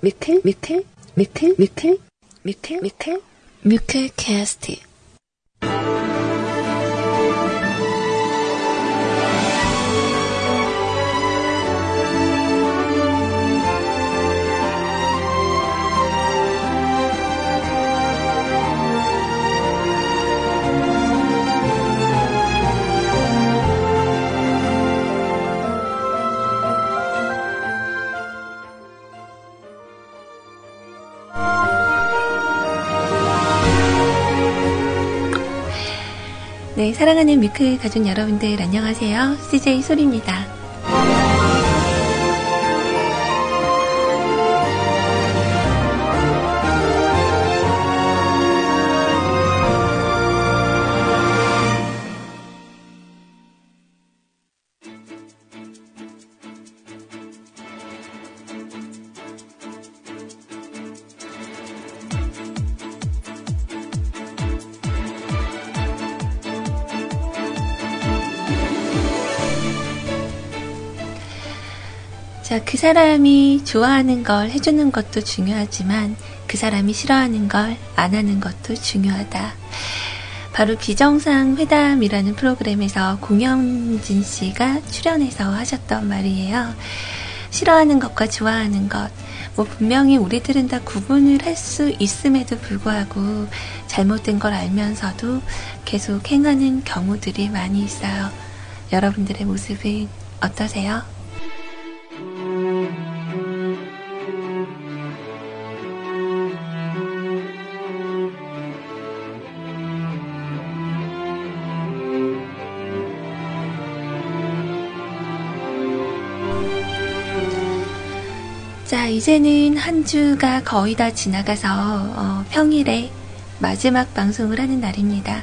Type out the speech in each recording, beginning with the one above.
미클 미클 미클 미클 미클 미클 미클 캐스트 네, 사랑하는 미클 가족 여러분들 안녕하세요. CJ 소리입니다. 사람이 좋아하는 걸 해주는 것도 중요하지만 그 사람이 싫어하는 걸 안 하는 것도 중요하다. 바로 비정상 회담이라는 프로그램에서 공영진 씨가 출연해서 하셨던 말이에요. 싫어하는 것과 좋아하는 것, 뭐 분명히 우리들은 다 구분을 할 수 있음에도 불구하고 잘못된 걸 알면서도 계속 행하는 경우들이 많이 있어요. 여러분들의 모습은 어떠세요? 자, 이제는 한 주가 거의 다 지나가서 어, 평일에 마지막 방송을 하는 날입니다.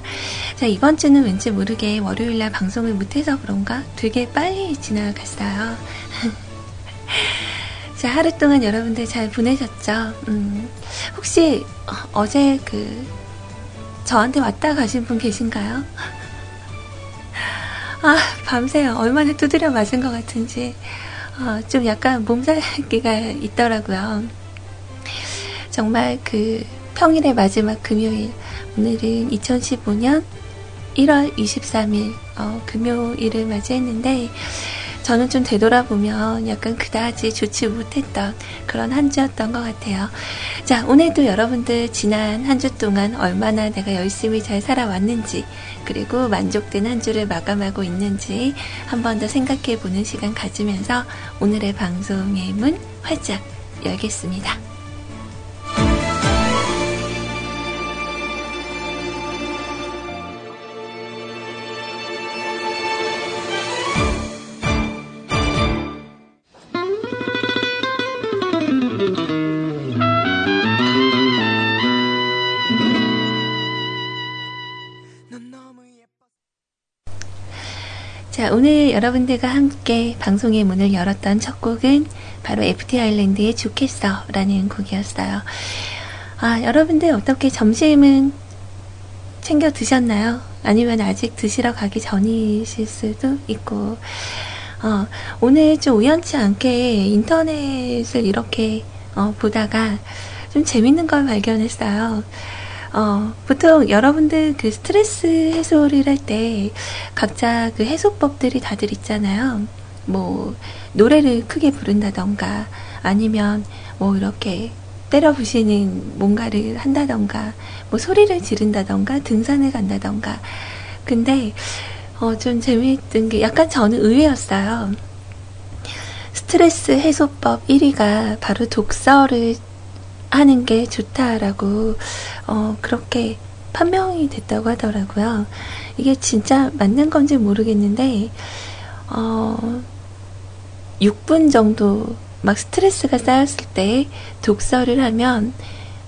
자, 이번 주는 왠지 모르게 월요일 날 방송을 못해서 그런가 되게 빨리 지나갔어요. 자, 하루 동안 여러분들 잘 보내셨죠? 음, 혹시 어, 제 그 저한테 왔다 가신 분 계신가요? 아, 밤새 얼마나 두드려 맞은 것 같은지. 어, 좀 약간 몸살기가 있더라고요. 정말 그 평일의 마지막 금요일, 오늘은 2015년 1월 23일, 어, 금요일을 맞이했는데, 저는 좀 되돌아보면 약간 그다지 좋지 못했던 그런 한 주였던 것 같아요. 자, 오늘도 여러분들 지난 한 주 동안 얼마나 내가 열심히 잘 살아왔는지, 그리고 만족된 한 주를 마감하고 있는지 한 번 더 생각해 보는 시간 가지면서 오늘의 방송의 문 활짝 열겠습니다. 여러분들과 함께 방송의 문을 열었던 첫 곡은 바로 FT 아일랜드의 좋겠어 라는 곡이었어요. 아, 여러분들 어떻게 점심은 챙겨 드셨나요? 아니면 아직 드시러 가기 전이실 수도 있고, 어, 오늘 좀 우연치 않게 인터넷을 이렇게 어, 보다가 좀 재밌는 걸 발견했어요. 어, 보통 여러분들 그 스트레스 해소를 할 때 각자 그 해소법들이 다들 있잖아요. 뭐, 노래를 크게 부른다던가, 아니면 뭐 이렇게 때려 부시는 뭔가를 한다던가, 뭐 소리를 지른다던가, 등산을 간다던가. 근데, 어, 좀 재미있던 게 약간 저는 의외였어요. 스트레스 해소법 1위가 바로 독서를 하는 게 좋다라고 어, 그렇게 판명이 됐다고 하더라고요. 이게 진짜 맞는 건지 모르겠는데 어, 6분 정도 막 스트레스가 쌓였을 때 독서를 하면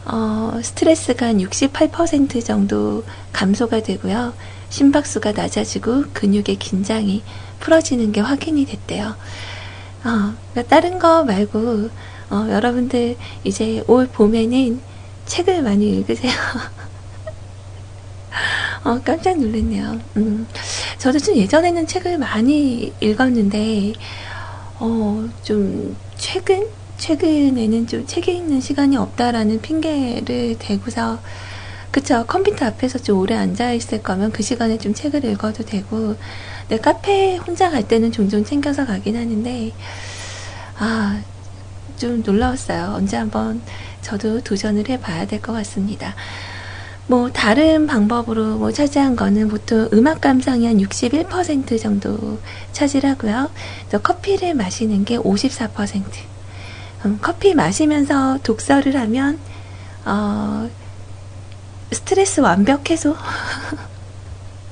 어, 스트레스가 한 68% 정도 감소가 되고요. 심박수가 낮아지고 근육의 긴장이 풀어지는 게 확인이 됐대요. 어, 그러니까 다른 거 말고 어, 여러분들 이제 올 봄에는 책을 많이 읽으세요. 어, 깜짝 놀랐네요. 음, 저도 좀 예전에는 책을 많이 읽었는데, 어, 좀 최근 최근에는 좀 책 읽는 시간이 없다라는 핑계를 대고서 그쵸 컴퓨터 앞에서 좀 오래 앉아 있을 거면 그 시간에 좀 책을 읽어도 되고 내 카페 혼자 갈 때는 종종 챙겨서 가긴 하는데 아 좀 놀라웠어요 언제 한번 저도 도전을 해봐야 될 것 같습니다 뭐 다른 방법으로 뭐 차지한 거는 보통 음악 감상이 한 61% 정도 차지하고요. 또 커피를 마시는 게 54%. 음, 커피 마시면서 독서를 하면 어, 스트레스 완벽 해소.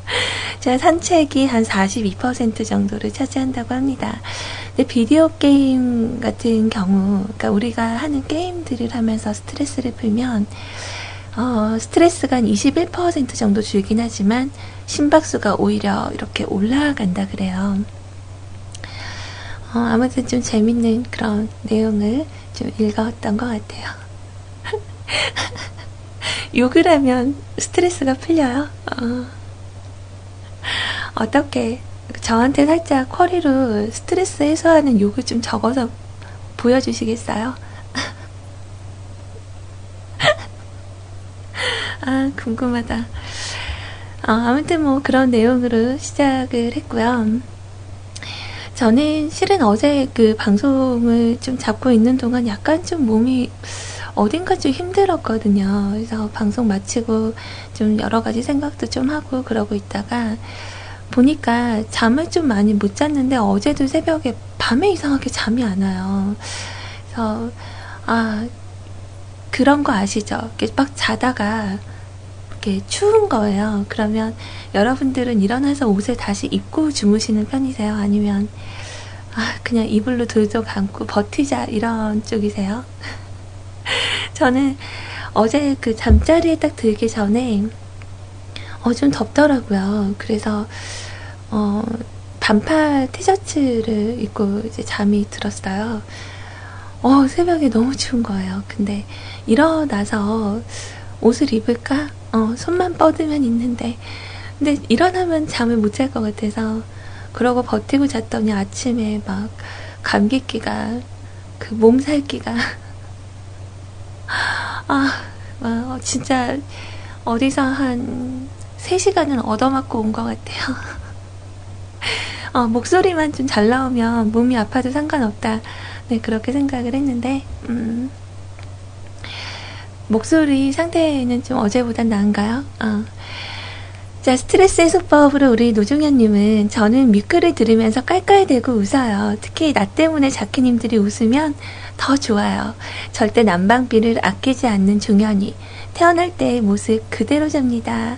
자, 산책이 한 42% 정도를 차지한다고 합니다. 근데 비디오 게임 같은 경우, 그러니까 우리가 하는 게임들을 하면서 스트레스를 풀면 어, 스트레스가 한 21% 정도 줄긴 하지만 심박수가 오히려 이렇게 올라간다 그래요. 어, 아무튼 좀 재밌는 그런 내용을 좀 읽었던 것 같아요. 욕을 하면 스트레스가 풀려요. 어. 어떻게 저한테 살짝 쿼리로 스트레스 해소하는 욕을 좀 적어서 보여주시겠어요? 아, 궁금하다. 어, 아무튼 뭐 그런 내용으로 시작을 했고요. 저는 실은 어제 그 방송을 좀 잡고 있는 동안 약간 좀 몸이 어딘가 좀 힘들었거든요. 그래서 방송 마치고 좀 여러 가지 생각도 좀 하고 그러고 있다가 보니까 잠을 좀 많이 못 잤는데 어제도 새벽에 밤에 이상하게 잠이 안 와요. 그래서 아 그런 거 아시죠? 이렇게 막 자다가 이렇게 추운 거예요. 그러면 여러분들은 일어나서 옷을 다시 입고 주무시는 편이세요? 아니면 아, 그냥 이불로 들도 감고 버티자 이런 쪽이세요? 저는 어제 그 잠자리에 딱 들기 전에 어, 좀 덥더라고요. 그래서 어, 반팔 티셔츠를 입고 이제 잠이 들었어요. 어, 새벽에 너무 추운 거예요. 근데 일어나서 옷을 입을까? 어, 손만 뻗으면 있는데. 근데 일어나면 잠을 못 잘 것 같아서 그러고 버티고 잤더니 아침에 막 감기기가 그 몸살기가 아, 아 진짜 어디서 한 3시간은 얻어맞고 온 것 같아요. 어, 목소리만 좀 잘 나오면 몸이 아파도 상관없다. 네, 그렇게 생각을 했는데, 음, 목소리 상태는 좀 어제보단 나은가요? 어. 자, 스트레스 해소법으로 우리 노종현님은 저는 뮤크를 들으면서 깔깔대고 웃어요. 특히 나 때문에 자키님들이 웃으면 더 좋아요. 절대 난방비를 아끼지 않는 종현이. 태어날 때의 모습 그대로 잡니다.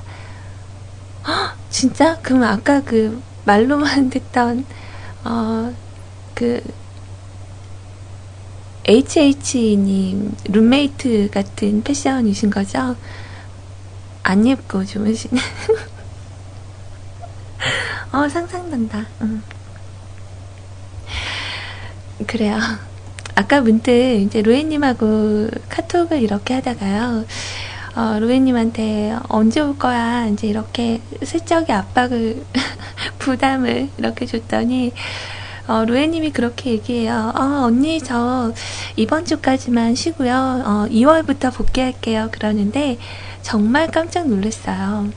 헉, 진짜? 그럼 아까 그 말로만 듣던, 어, 그 HH님 룸메이트 같은 패션이신 거죠? 안 입고 주무시는. 어, 상상된다. 응. 그래요. 아까 문득 이제 로에님하고 카톡을 이렇게 하다가요. 어, 로에님한테 언제 올 거야? 이제 이렇게 슬쩍이 압박을, 부담을 이렇게 줬더니, 어, 루에님이 그렇게 얘기해요. 어, 언니 저 이번 주까지만 쉬고요. 어, 2월부터 복귀할게요. 그러는데 정말 깜짝 놀랐어요.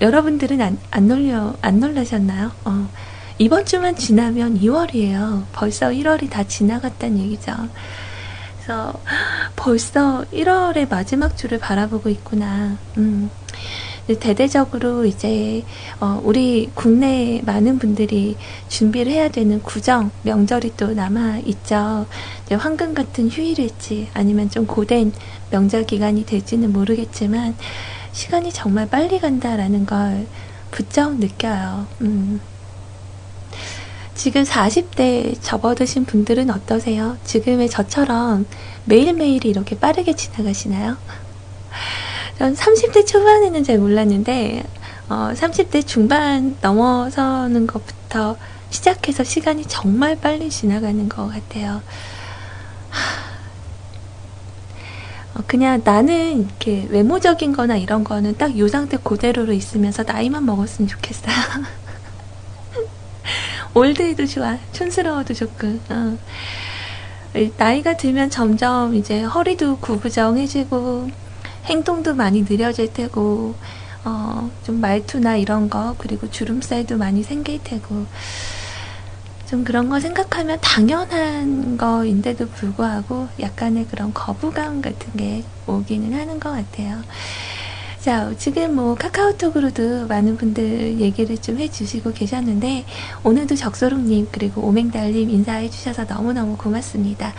여러분들은 안, 안 놀려 안 놀라셨나요? 어, 이번 주만 지나면 2월이에요. 벌써 1월이 다 지나갔다는 얘기죠. 그래서 벌써 1월의 마지막 주를 바라보고 있구나. 음. 대대적으로 이제 어, 우리 국내 많은 분들이 준비를 해야 되는 구정 명절이 또 남아 있죠. 황금 같은 휴일일지 아니면 좀 고된 명절 기간이 될지는 모르겠지만 시간이 정말 빨리 간다라는 걸 부쩍 느껴요. 음. 지금 40대 접어드신 분들은 어떠세요? 지금의 저처럼 매일매일이 이렇게 빠르게 지나가시나요? 전 30대 초반에는 잘 몰랐는데, 어, 30대 중반 넘어서는 것부터 시작해서 시간이 정말 빨리 지나가는 것 같아요. 어, 그냥 나는 이렇게 외모적인 거나 이런 거는 딱 요 상태 그대로로 있으면서 나이만 먹었으면 좋겠어요. 올드해도 좋아. 촌스러워도 좋고. 어. 나이가 들면 점점 이제 허리도 구부정해지고 행동도 많이 느려질 테고 어, 좀 말투나 이런 거 그리고 주름살도 많이 생길 테고 좀 그런 거 생각하면 당연한 거인데도 불구하고 약간의 그런 거부감 같은 게 오기는 하는 것 같아요. 자, 지금 뭐 카카오톡으로도 많은 분들 얘기를 좀 해주시고 계셨는데, 오늘도 적소롱님, 그리고 오맹달님 인사해 주셔서 너무너무 고맙습니다.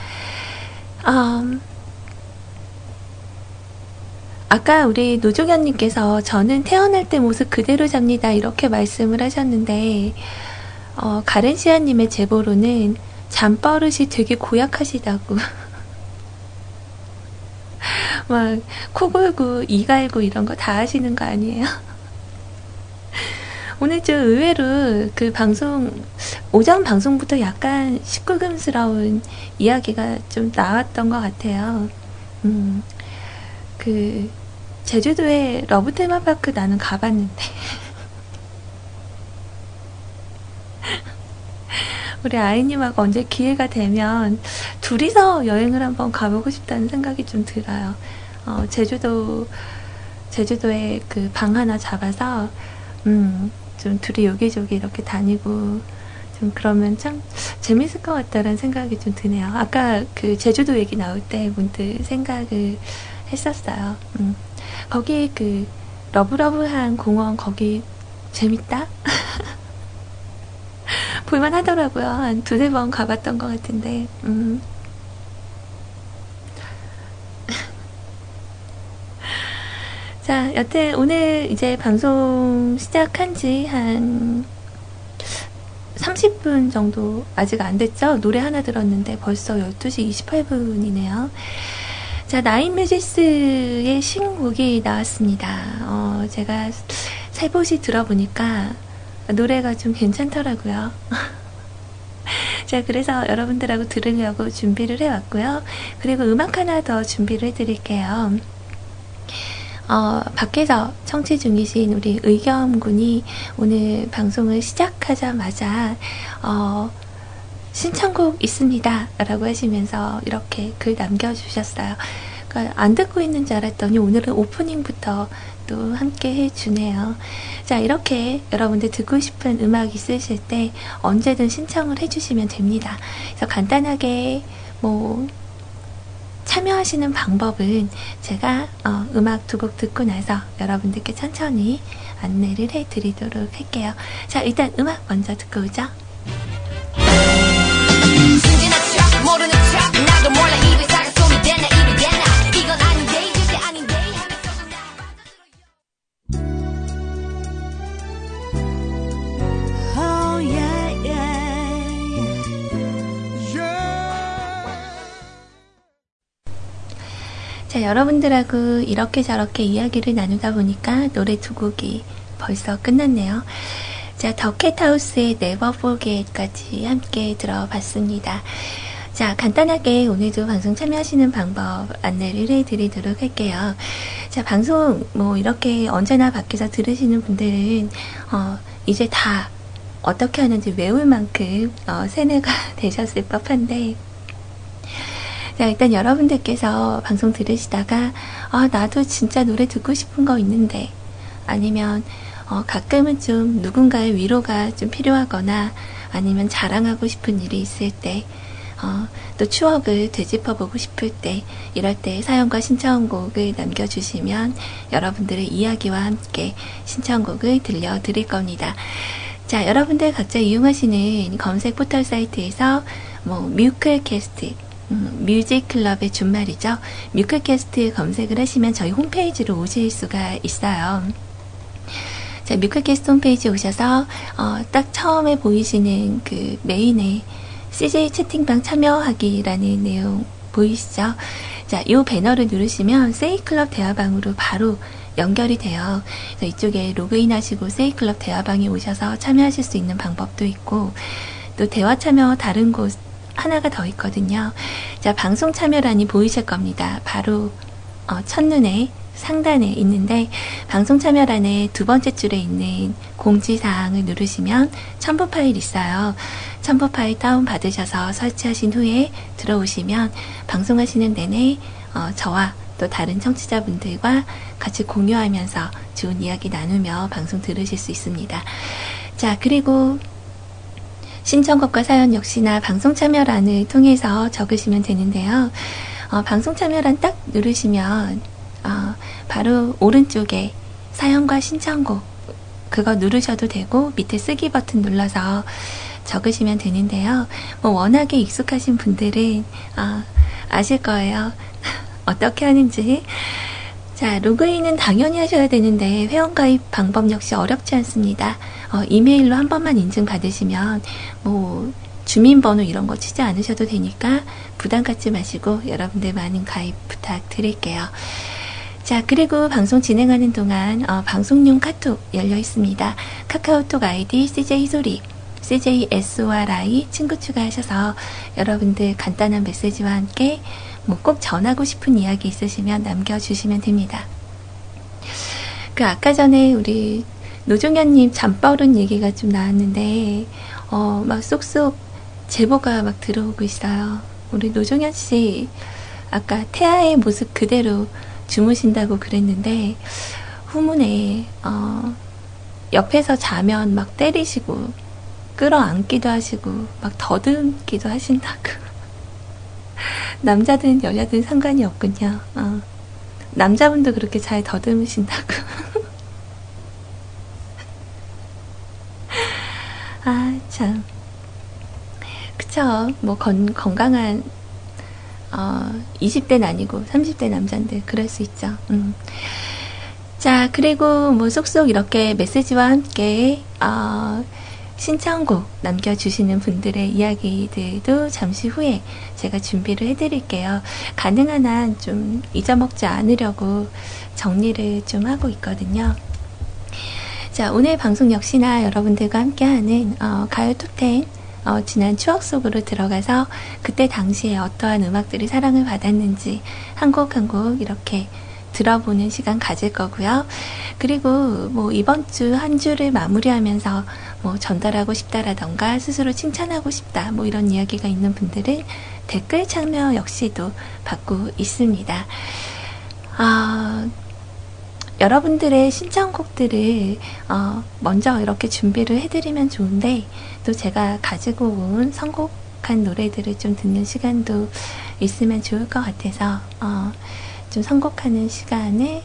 음, 아까 우리 노종현님께서 저는 태어날 때 모습 그대로 잡니다. 이렇게 말씀을 하셨는데, 어, 가렌시아님의 제보로는 잠버릇이 되게 고약하시다고. 막, 코 골고, 이 갈고 이런 거 다 하시는 거 아니에요? 오늘 좀 의외로 그 방송, 오전 방송부터 약간 식구금스러운 이야기가 좀 나왔던 것 같아요. 음, 그, 제주도에 love 테마파크 나는 가봤는데. 우리 아이님하고 언제 기회가 되면 둘이서 여행을 한번 가보고 싶다는 생각이 좀 들어요. 어, 제주도, 제주도에 그 방 하나 잡아서, 음, 좀 둘이 여기저기 이렇게 다니고, 좀 그러면 참 재밌을 것 같다는 생각이 좀 드네요. 아까 그 제주도 얘기 나올 때 문득 생각을 했었어요. 음. 거기 그 러브러브한 공원 거기 재밌다? 볼만 하더라고요. 한 두세 번 가봤던 것 같은데, 음. 자, 여튼 오늘 이제 방송 시작한 지 한 30분 정도 아직 안 됐죠? 노래 하나 들었는데 벌써 12시 28분이네요. 자, 나인 뮤지스의 신곡이 나왔습니다. 어, 제가 살포시 들어보니까 노래가 좀 괜찮더라고요. 자, 그래서 여러분들하고 들으려고 준비를 해왔고요. 그리고 음악 하나 더 준비를 해드릴게요. 어, 밖에서 청취 중이신 우리 의겸 군이 오늘 방송을 시작하자마자, 어, 신청곡 있습니다. 라고 하시면서 이렇게 글 남겨주셨어요. 그러니까 안 듣고 있는 줄 알았더니 오늘은 오프닝부터 또 함께 해주네요. 자, 이렇게 여러분들 듣고 싶은 음악 있으실 때 언제든 신청을 해주시면 됩니다. 그래서 간단하게 뭐 참여하시는 방법은 제가 어, 음악 두 곡 듣고 나서 여러분들께 천천히 안내를 해드리도록 할게요. 자, 일단 음악 먼저 듣고 오죠. 자 여러분들하고 이렇게 저렇게 이야기를 나누다 보니까 노래 두 곡이 벌써 끝났네요. 자, 더 캣하우스의 Never Forget까지 함께 들어봤습니다. 자, 간단하게 오늘도 방송 참여하시는 방법 안내를 해드리도록 할게요. 자, 방송 뭐 이렇게 언제나 밖에서 들으시는 분들은 어, 이제 다 어떻게 하는지 외울 만큼 어, 세뇌가 되셨을 법한데 자, 일단 여러분들께서 방송 들으시다가 아, 나도 진짜 노래 듣고 싶은 거 있는데 아니면 어, 가끔은 좀 누군가의 위로가 좀 필요하거나 아니면 자랑하고 싶은 일이 있을 때 어, 또 추억을 되짚어 보고 싶을 때, 이럴 때 사연과 신청곡을 남겨주시면 여러분들의 이야기와 함께 신청곡을 들려드릴 겁니다. 자, 여러분들 각자 이용하시는 검색 포털 사이트에서 뭐 뮤클캐스트, 음, 뮤직 클럽의 준말이죠. 뮤클캐스트 검색을 하시면 저희 홈페이지로 오실 수가 있어요. 자, 뮤클캐스트 홈페이지 오셔서 어, 딱 처음에 보이시는 그 메인에 CJ 채팅방 참여하기라는 내용 보이시죠? 자, 이 배너를 누르시면 세이클럽 대화방으로 바로 연결이 돼요. 이쪽에 로그인 하시고 세이클럽 대화방에 오셔서 참여하실 수 있는 방법도 있고, 또 대화 참여 다른 곳 하나가 더 있거든요. 자, 방송 참여란이 보이실 겁니다. 바로, 어, 첫눈에 상단에 있는데 방송 참여란의 두 번째 줄에 있는 공지사항을 누르시면 첨부 파일 있어요. 첨부 파일 다운 받으셔서 설치하신 후에 들어오시면 방송하시는 내내 어, 저와 또 다른 청취자분들과 같이 공유하면서 좋은 이야기 나누며 방송 들으실 수 있습니다. 자, 그리고 신청곡과 사연 역시나 방송 참여란을 통해서 적으시면 되는데요. 어, 방송 참여란 딱 누르시면 어, 바로 오른쪽에 사연과 신청곡 그거 누르셔도 되고 밑에 쓰기 버튼 눌러서 적으시면 되는데요. 뭐 워낙에 익숙하신 분들은 어, 아실 거예요. 어떻게 하는지. 자, 로그인은 당연히 하셔야 되는데 회원가입 방법 역시 어렵지 않습니다. 어, 이메일로 한 번만 인증 받으시면 뭐 주민번호 이런 거 치지 않으셔도 되니까 부담 갖지 마시고 여러분들 많은 가입 부탁드릴게요. 자, 그리고 방송 진행하는 동안 어, 방송용 카톡 열려 있습니다. 카카오톡 아이디 CJ소리, CJSORI 친구 추가하셔서 여러분들 간단한 메시지와 함께 뭐 꼭 전하고 싶은 이야기 있으시면 남겨주시면 됩니다. 그 아까 전에 우리 노종현님 잠버릇 얘기가 좀 나왔는데, 어, 막 쏙쏙 제보가 막 들어오고 있어요. 우리 노종현 씨, 아까 태아의 모습 그대로 주무신다고 그랬는데, 후문에, 어, 옆에서 자면 막 때리시고, 끌어안기도 하시고, 막 더듬기도 하신다고. 남자든 여자든 상관이 없군요. 어. 남자분도 그렇게 잘 더듬으신다고. 아, 참. 그쵸. 뭐, 건, 건강한, 어, 20대는 아니고 30대 남자인데, 그럴 수 있죠. 음. 자, 그리고 뭐, 쏙쏙 이렇게 메시지와 함께, 어, 신청곡 남겨주시는 분들의 이야기들도 잠시 후에 제가 준비를 해드릴게요. 가능한 한 좀 잊어먹지 않으려고 정리를 좀 하고 있거든요. 자, 오늘 방송 역시나 여러분들과 함께하는 어, 가요 톱텐 어, 지난 추억 속으로 들어가서 그때 당시에 어떠한 음악들이 사랑을 받았는지 한 곡 한 곡 이렇게 들어보는 시간 가질 거고요. 그리고 뭐 이번 주 한 주를 마무리하면서 뭐 전달하고 싶다라던가 스스로 칭찬하고 싶다 뭐 이런 이야기가 있는 분들은 댓글 참여 역시도 받고 있습니다. 아, 여러분들의 신청곡들을 어, 먼저 이렇게 준비를 해드리면 좋은데 또 제가 가지고 온 선곡한 노래들을 좀 듣는 시간도 있으면 좋을 것 같아서 어, 좀 선곡하는 시간을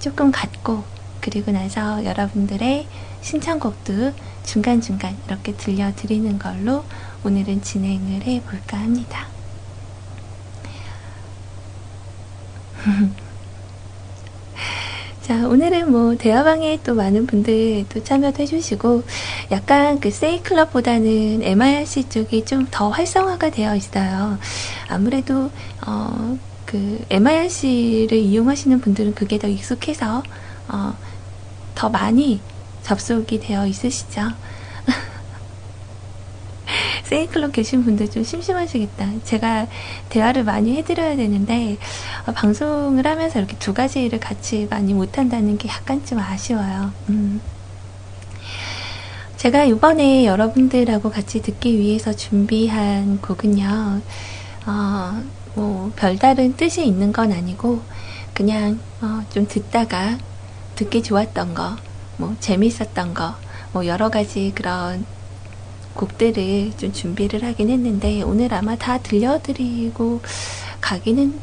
조금 갖고 그리고 나서 여러분들의 신청곡도 중간중간 이렇게 들려드리는 걸로 오늘은 진행을 해볼까 합니다. 자, 오늘은 뭐, 대화방에 또 많은 분들 또 참여도 해주시고, 약간 그 세이클럽보다는 MIRC 쪽이 좀 더 활성화가 되어 있어요. 아무래도, 어, 그 MIRC를 이용하시는 분들은 그게 더 익숙해서, 어, 더 많이 접속이 되어 있으시죠? 세이클럽 계신 분들 좀 심심하시겠다. 제가 대화를 많이 해드려야 되는데, 어, 방송을 하면서 이렇게 두 가지 일을 같이 많이 못한다는 게 약간 좀 아쉬워요. 음. 제가 이번에 여러분들하고 같이 듣기 위해서 준비한 곡은요, 어, 뭐, 별다른 뜻이 있는 건 아니고, 그냥, 어, 좀 듣다가 듣기 좋았던 거, 뭐 재밌었던 거, 뭐 여러 가지 그런 곡들을 좀 준비를 하긴 했는데 오늘 아마 다 들려드리고 가기는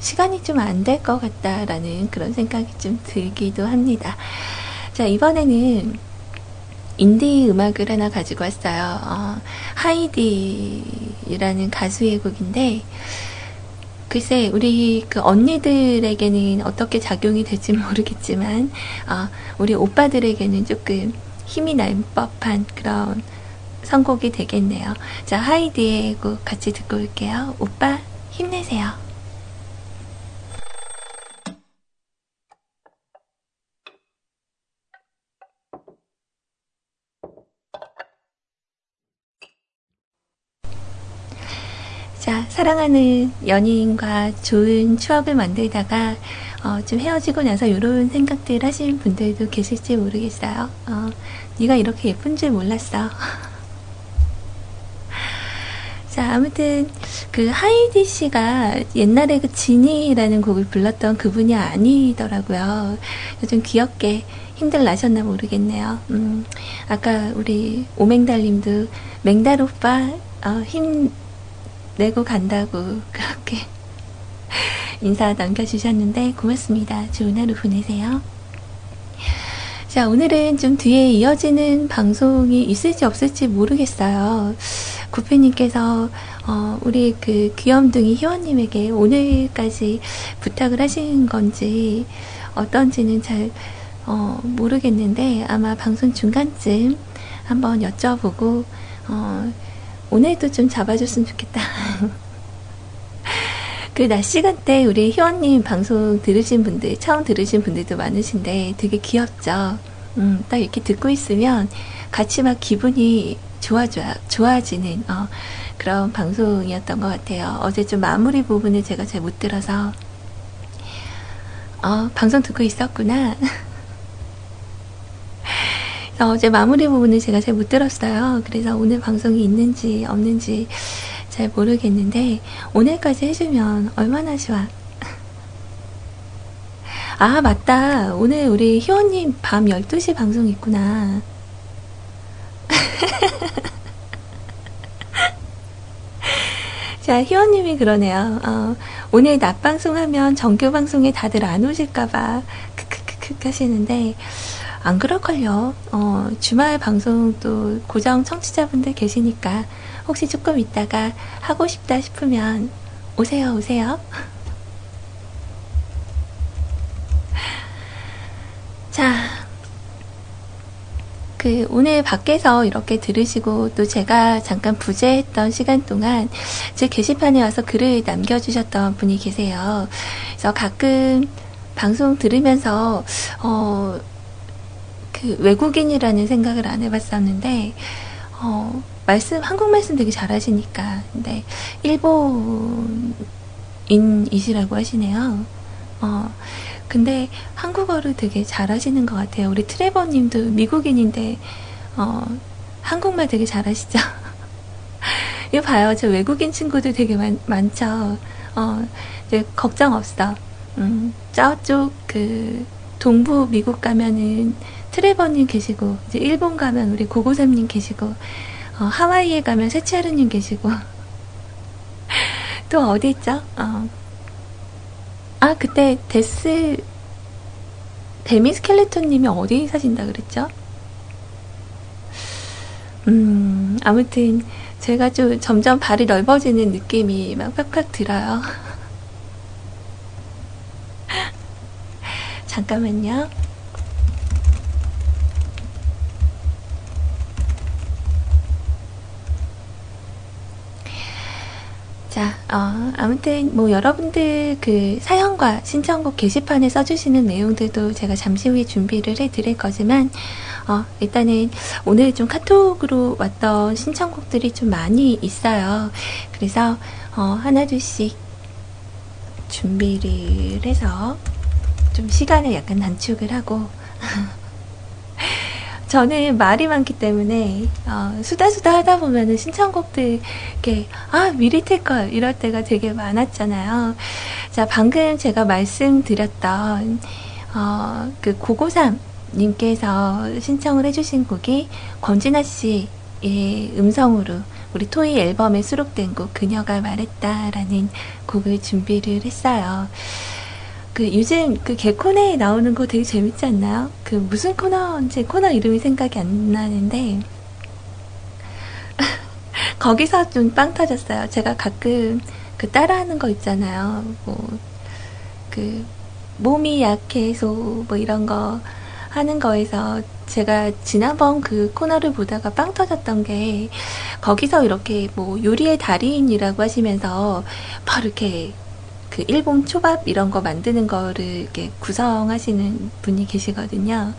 시간이 좀 안 될 것 같다라는 그런 생각이 좀 들기도 합니다. 자, 이번에는 인디 음악을 하나 가지고 왔어요. 어, 하이디라는 가수의 곡인데, 글쎄, 우리 그 언니들에게는 어떻게 작용이 될지 모르겠지만, 어, 우리 오빠들에게는 조금 힘이 날 법한 그런 선곡이 되겠네요. 자, 하이디의 곡 같이 듣고 올게요. 오빠, 힘내세요. 자, 사랑하는 연인과 좋은 추억을 만들다가 어, 좀 헤어지고 나서 이런 생각들 하시는 분들도 계실지 모르겠어요. 어, 네가 이렇게 예쁜 줄 몰랐어. 자, 아무튼 그 하이디 씨가 옛날에 그 지니라는 곡을 불렀던 그분이 아니더라고요. 좀 귀엽게 힘들 나셨나 모르겠네요. 음, 아까 우리 오맹달님도 맹달 오빠 어, 힘 내고 간다고 그렇게 인사 남겨주셨는데 고맙습니다. 좋은 하루 보내세요. 자, 오늘은 좀 뒤에 이어지는 방송이 있을지 없을지 모르겠어요. 구피님께서 어, 우리 그 귀염둥이 희원님에게 오늘까지 부탁을 하신 건지 어떤지는 잘 어, 모르겠는데 아마 방송 중간쯤 한번 여쭤보고 어, 오늘도 좀 잡아줬으면 좋겠다. 그 낮 시간대 우리 희원님 방송 들으신 분들, 처음 들으신 분들도 많으신데 되게 귀엽죠? 음, 딱 이렇게 듣고 있으면 같이 막 기분이 좋아져, 좋아지는, 어, 그런 방송이었던 것 같아요. 어제 좀 마무리 부분을 제가 잘 못 들어서, 어, 방송 듣고 있었구나. 어제 마무리 부분을 제가 잘 못 들었어요. 그래서 오늘 방송이 있는지 없는지 잘 모르겠는데 오늘까지 해주면 얼마나 좋아. 아 맞다. 오늘 우리 희원님 밤 12시 방송 있구나. 자, 희원님이 그러네요. 어, 오늘 낮 방송하면 정규 방송에 다들 안 오실까봐 크크크크 하시는데 안 그럴걸요. 어, 주말 방송도 고정 청취자분들 계시니까 혹시 조금 있다가 하고 싶다 싶으면 오세요, 오세요. 자, 그 오늘 밖에서 이렇게 들으시고 또 제가 잠깐 부재했던 시간 동안 제 게시판에 와서 글을 남겨주셨던 분이 계세요. 그래서 가끔 방송 들으면서 어, 그 외국인이라는 생각을 안 해봤었는데 어, 말씀 한국 말씀 되게 잘하시니까 근데 일본인이시라고 하시네요. 어, 근데 한국어를 되게 잘하시는 것 같아요. 우리 트레버님도 미국인인데 어, 한국말 되게 잘하시죠. 이거 봐요. 저 외국인 친구들 되게 많, 많죠. 어, 이제 걱정 없어. 음, 저쪽 그 동부 미국 가면은 트레버님 계시고 이제 일본 가면 우리 고고삼님 계시고 어, 하와이에 가면 세치하루님 계시고 또 어디 있죠? 어. 아 그때 데스 데미 스켈레톤님이 어디 사신다 그랬죠? 음 아무튼 제가 좀 점점 발이 넓어지는 느낌이 막 팍팍 들어요. 잠깐만요. 자, 어, 아무튼 뭐 여러분들 그 사연과 신청곡 게시판에 써주시는 내용들도 제가 잠시 후에 준비를 해드릴 거지만 어, 일단은 오늘 좀 카톡으로 왔던 신청곡들이 좀 많이 있어요. 그래서 어, 하나 둘씩 준비를 해서 좀 시간을 약간 단축을 하고 저는 말이 많기 때문에 어, 수다수다 하다 보면은 신청곡들 이렇게 아 미리 틀걸 이럴 때가 되게 많았잖아요. 자 방금 제가 말씀드렸던 어, 그 고고삼 님께서 신청을 해주신 곡이 권진아 씨의 음성으로 우리 토이 앨범에 수록된 곡 그녀가 말했다라는 곡을 준비를 했어요. 그 요즘 그 개코네에 나오는 거 되게 재밌지 않나요? 그 무슨 코너인지 코너 이름이 생각이 안 나는데 거기서 좀 빵 터졌어요. 제가 가끔 그 따라하는 거 있잖아요. 뭐 그 몸이 약해서 뭐 이런 거 하는 거에서 제가 지난번 그 코너를 보다가 빵 터졌던 게 거기서 이렇게 뭐 요리의 달인이라고 하시면서 바로 이렇게 그 일본 초밥 이런 거 만드는 거를 이렇게 구성하시는 분이 계시거든요.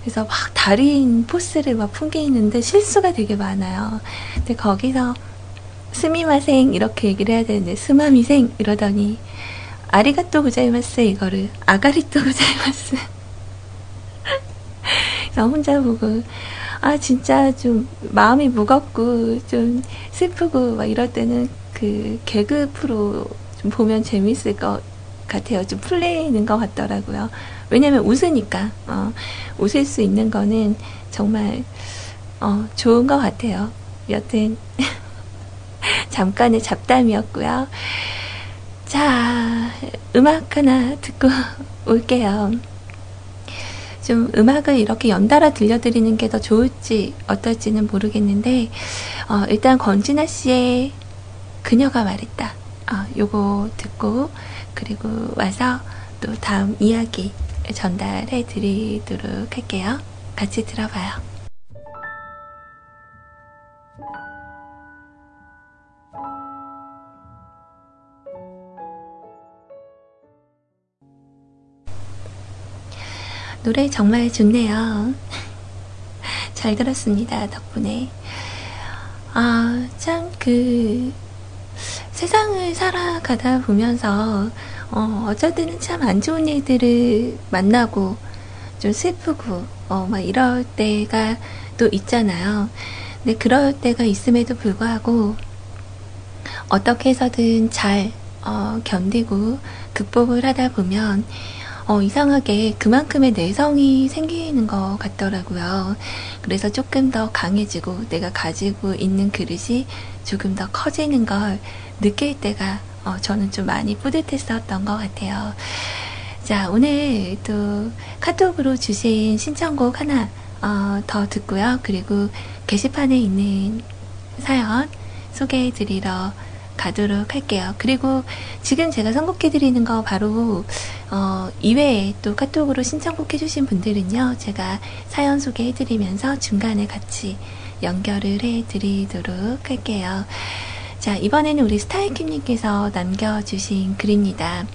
그래서 막 달인 포스를 막 풍기는데 실수가 되게 많아요. 근데 거기서 스미마생 이렇게 얘기를 해야 되는데 스마미생 이러더니 아리가또 고자이마스 이거를 아가리또 고자이마스 그래서 혼자 보고 아 진짜 좀 마음이 무겁고 좀 슬프고 막 이럴 때는 그 개그 프로 좀 보면 재밌을 것 같아요. 좀 풀리는 것 같더라고요. 왜냐면 웃으니까 어, 웃을 수 있는 거는 정말 어, 좋은 것 같아요. 여튼 잠깐의 잡담이었고요. 자, 음악 하나 듣고 올게요. 좀 음악을 이렇게 연달아 들려드리는 게 더 좋을지 어떨지는 모르겠는데, 어, 일단 권진아 씨의 그녀가 말했다. 어, 요거 듣고, 그리고 와서 또 다음 이야기 전달해 드리도록 할게요. 같이 들어봐요. 노래 정말 좋네요. 잘 들었습니다. 덕분에. 아, 참, 그, 세상을 살아가다 보면서, 어, 때는 참안 좋은 일들을 만나고, 좀 슬프고, 어, 막 이럴 때가 또 있잖아요. 근데 그럴 때가 있음에도 불구하고, 어떻게 해서든 잘, 어, 견디고, 극복을 하다 보면, 어, 이상하게 그만큼의 내성이 생기는 것 같더라고요. 그래서 조금 더 강해지고 내가 가지고 있는 그릇이 조금 더 커지는 걸 느낄 때가 어, 저는 좀 많이 뿌듯했었던 것 같아요. 자, 오늘 또 카톡으로 주신 신청곡 하나 어, 더 듣고요. 그리고 게시판에 있는 사연 소개해 드리러 가도록 할게요. 그리고 지금 제가 선곡해 드리는 거 바로 어, 이외에 또 카톡으로 신청곡 해주신 분들은요, 제가 사연 소개해 드리면서 중간에 같이 연결을 해 드리도록 할게요. 자, 이번에는 우리 스타일킴님께서 남겨주신 글입니다.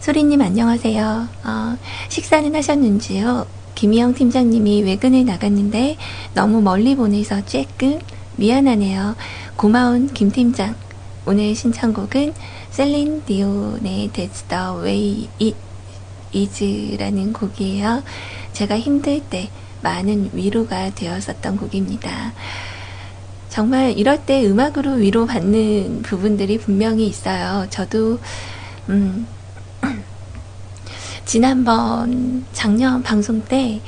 소리님 안녕하세요. 어, 식사는 하셨는지요? 김희영 팀장님이 외근을 나갔는데 너무 멀리 보내서 쬐끔 미안하네요. 고마운 김 팀장. 오늘 신청곡은 셀린 디온의 That's the way it is라는 곡이에요. 제가 힘들 때 많은 위로가 되었었던 곡입니다. 정말 이럴 때 음악으로 위로받는 부분들이 분명히 있어요. 저도, 음, 지난번 작년 방송 때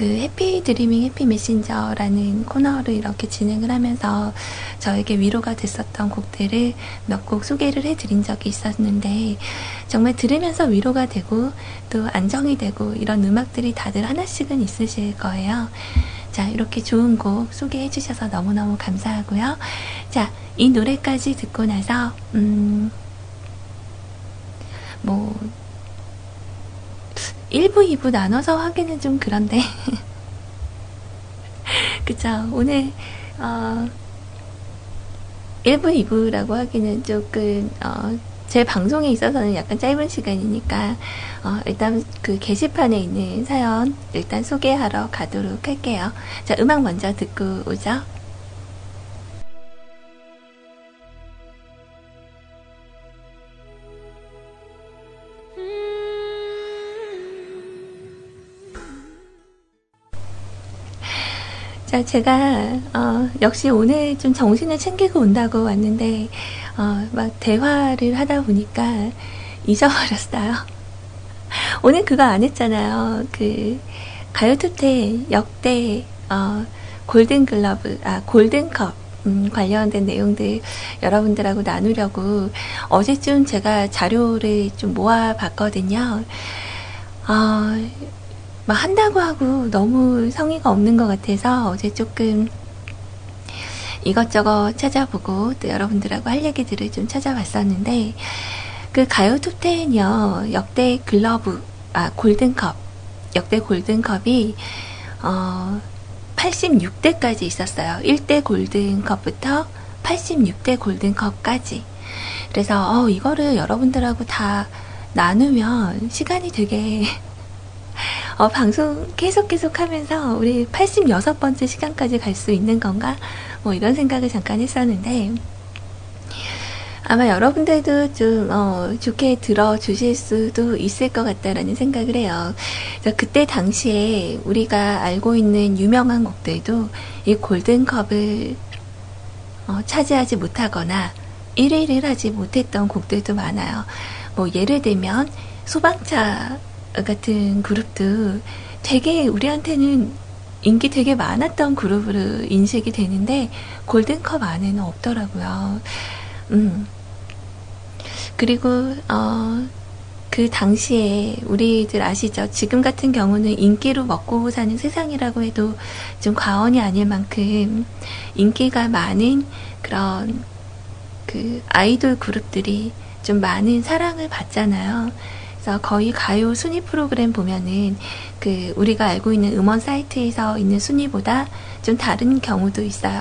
그 해피 드리밍 해피 메신저라는 코너를 이렇게 진행을 하면서 저에게 위로가 됐었던 곡들을 몇 곡 소개를 해드린 적이 있었는데 정말 들으면서 위로가 되고 또 안정이 되고 이런 음악들이 다들 하나씩은 있으실 거예요. 자, 이렇게 좋은 곡 소개해 주셔서 너무너무 감사하고요. 자, 이 노래까지 듣고 나서, 음, 뭐, 1부, 2부 나눠서 하기는 좀 그런데. 그쵸. 오늘, 어, 1부, 2부라고 하기는 조금, 어, 제 방송에 있어서는 약간 짧은 시간이니까, 어, 일단 그 게시판에 있는 사연 일단 소개하러 가도록 할게요. 자, 음악 먼저 듣고 오죠. 자, 제가, 어, 역시 오늘 좀 정신을 챙기고 온다고 왔는데, 어, 막 대화를 하다 보니까 잊어버렸어요. 오늘 그거 안 했잖아요. 그, 가요투텐 역대, 어, 골든글러브, 아, 골든컵, 음, 관련된 내용들 여러분들하고 나누려고 어제쯤 제가 자료를 좀 모아 봤거든요. 어, 막 한다고 하고 너무 성의가 없는 것 같아서 어제 조금 이것저것 찾아보고 또 여러분들하고 할 얘기들을 좀 찾아봤었는데 그 가요 톱텐이요 역대 글러브 아 골든컵 역대 골든컵이 어 86대까지 있었어요. 1대 골든컵부터 86대 골든컵까지. 그래서 어 이거를 여러분들하고 다 나누면 시간이 되게 어, 방송 계속 계속 하면서 우리 86번째 시간까지 갈 수 있는 건가? 뭐 이런 생각을 잠깐 했었는데, 아마 여러분들도 좀 어, 좋게 들어주실 수도 있을 것 같다라는 생각을 해요. 그때 당시에 우리가 알고 있는 유명한 곡들도 이 골든컵을 어, 차지하지 못하거나 1위를 하지 못했던 곡들도 많아요. 뭐 예를 들면 소방차 같은 그룹도 되게 우리한테는 인기 되게 많았던 그룹으로 인식이 되는데 골든컵 안에는 없더라고요. 음. 그리고 어, 그 당시에 우리들 아시죠? 지금 같은 경우는 인기로 먹고 사는 세상이라고 해도 좀 과언이 아닐 만큼 인기가 많은 그런 그 아이돌 그룹들이 좀 많은 사랑을 받잖아요. 그래서 거의 가요 순위 프로그램 보면은 그 우리가 알고 있는 음원 사이트에서 있는 순위보다 좀 다른 경우도 있어요.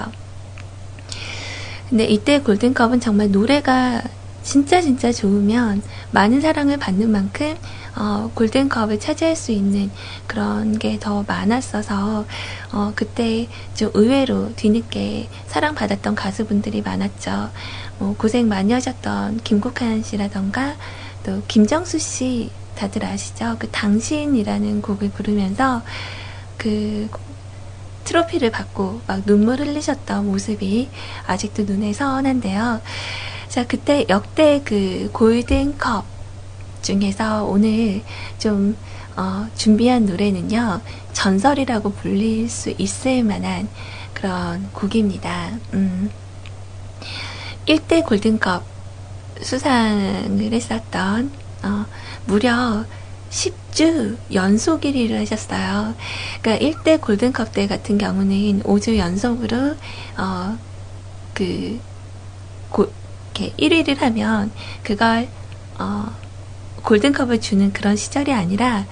근데 이때 골든컵은 정말 노래가 진짜 진짜 좋으면 많은 사랑을 받는 만큼 어, 골든컵을 차지할 수 있는 그런 게 더 많았어서 어, 그때 좀 의외로 뒤늦게 사랑받았던 가수분들이 많았죠. 뭐 고생 많이 하셨던 김국한 씨라던가 또 김정수 씨 다들 아시죠? 그 당신이라는 곡을 부르면서 그 트로피를 받고 막 눈물 흘리셨던 모습이 아직도 눈에 선한데요. 자, 그때 역대 그 골든컵 중에서 오늘 좀 어, 준비한 노래는요, 전설이라고 불릴 수 있을 만한 그런 곡입니다. 음. 1대 골든컵 수상을 했었던, 어, 무려 10주 연속 1위를 하셨어요. 그러니까 1대 골든컵 때 같은 경우는 5주 연속으로, 어, 그, 고, 이렇게 1위를 하면 그걸, 어, 골든컵을 주는 그런 시절이 아니라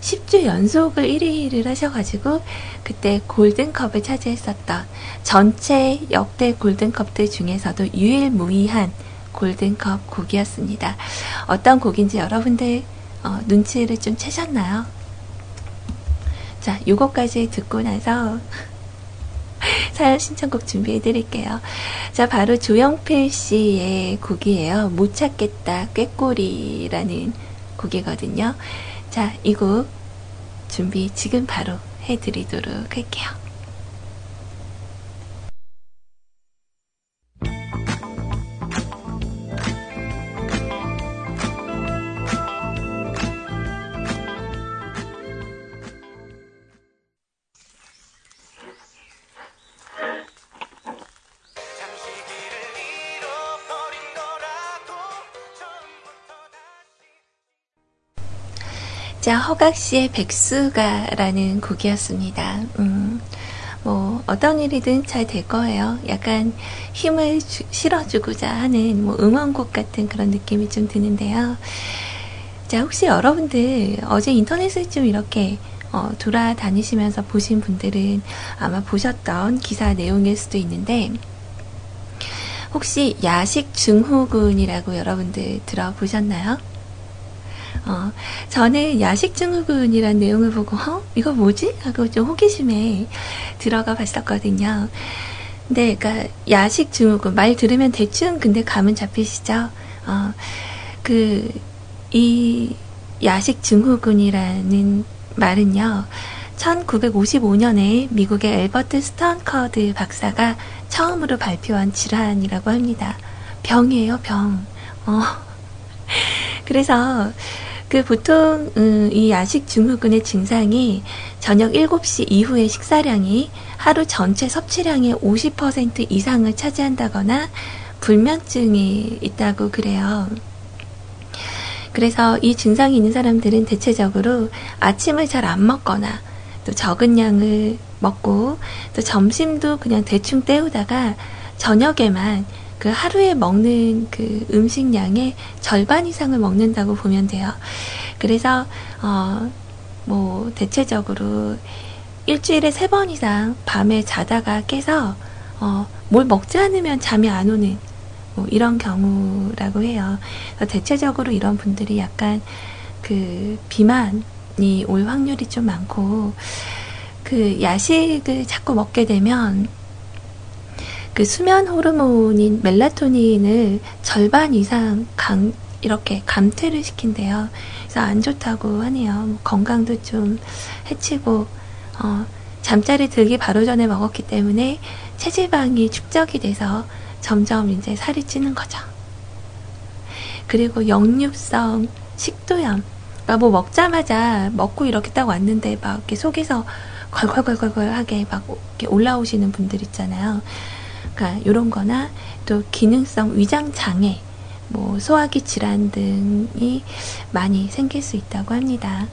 10주 연속을 1위를 하셔가지고 그때 골든컵을 차지했었던 전체 역대 골든컵들 중에서도 유일무이한 골든컵 곡이었습니다. 어떤 곡인지 여러분들 어, 눈치를 좀 채셨나요? 자, 요거까지 듣고 나서 사연 신청곡 준비해 드릴게요. 자, 바로 조영필 씨의 곡이에요. 못 찾겠다, 꾀꼬리라는 곡이거든요. 자, 이 곡 준비 지금 바로 해 드리도록 할게요. 자, 허각 씨의 백수가라는 곡이었습니다. 음, 뭐, 어떤 일이든 잘 될 거예요. 약간 힘을 주, 실어주고자 하는 뭐 응원곡 같은 그런 느낌이 좀 드는데요. 자, 혹시 여러분들 어제 인터넷을 좀 이렇게 어, 돌아다니시면서 보신 분들은 아마 보셨던 기사 내용일 수도 있는데, 혹시 야식 증후군이라고 여러분들 들어보셨나요? 어, 저는 야식 증후군이란 내용을 보고, 어? 이거 뭐지? 하고 좀 호기심에 들어가 봤었거든요. 근데, 그니까, 야식 증후군. 말 들으면 대충 근데 감은 잡히시죠? 어, 그, 이 야식 증후군이라는 말은요, 1955년에 미국의 엘버트 스턴커드 박사가 처음으로 발표한 질환이라고 합니다. 병이에요, 병. 어. 그래서 그 보통 음, 이 야식 증후군의 증상이 저녁 7시 이후의 식사량이 하루 전체 섭취량의 50% 이상을 차지한다거나 불면증이 있다고 그래요. 그래서 이 증상이 있는 사람들은 대체적으로 아침을 잘 안 먹거나 또 적은 양을 먹고 또 점심도 그냥 대충 때우다가 저녁에만 그 하루에 먹는 그 음식량의 절반 이상을 먹는다고 보면 돼요. 그래서 어 뭐 대체적으로 일주일에 세 번 이상 밤에 자다가 깨서 어 뭘 먹지 않으면 잠이 안 오는 뭐 이런 경우라고 해요. 대체적으로 이런 분들이 약간 그 비만이 올 확률이 좀 많고 그 야식을 자꾸 먹게 되면 그 수면 호르몬인 멜라토닌을 절반 이상 강, 이렇게 감퇴를 시킨대요. 그래서 안 좋다고 하네요. 뭐 건강도 좀 해치고, 어, 잠자리 들기 바로 전에 먹었기 때문에 체지방이 축적이 돼서 점점 이제 살이 찌는 거죠. 그리고 역류성 식도염. 그러니까 뭐 먹자마자 먹고 이렇게 딱 왔는데 막 이렇게 속에서 걸걸걸걸하게 막 이렇게 올라오시는 분들 있잖아요. 그러니까 이런 거나 또 기능성 위장 장애, 뭐 소화기 질환 등이 많이 생길 수 있다고 합니다.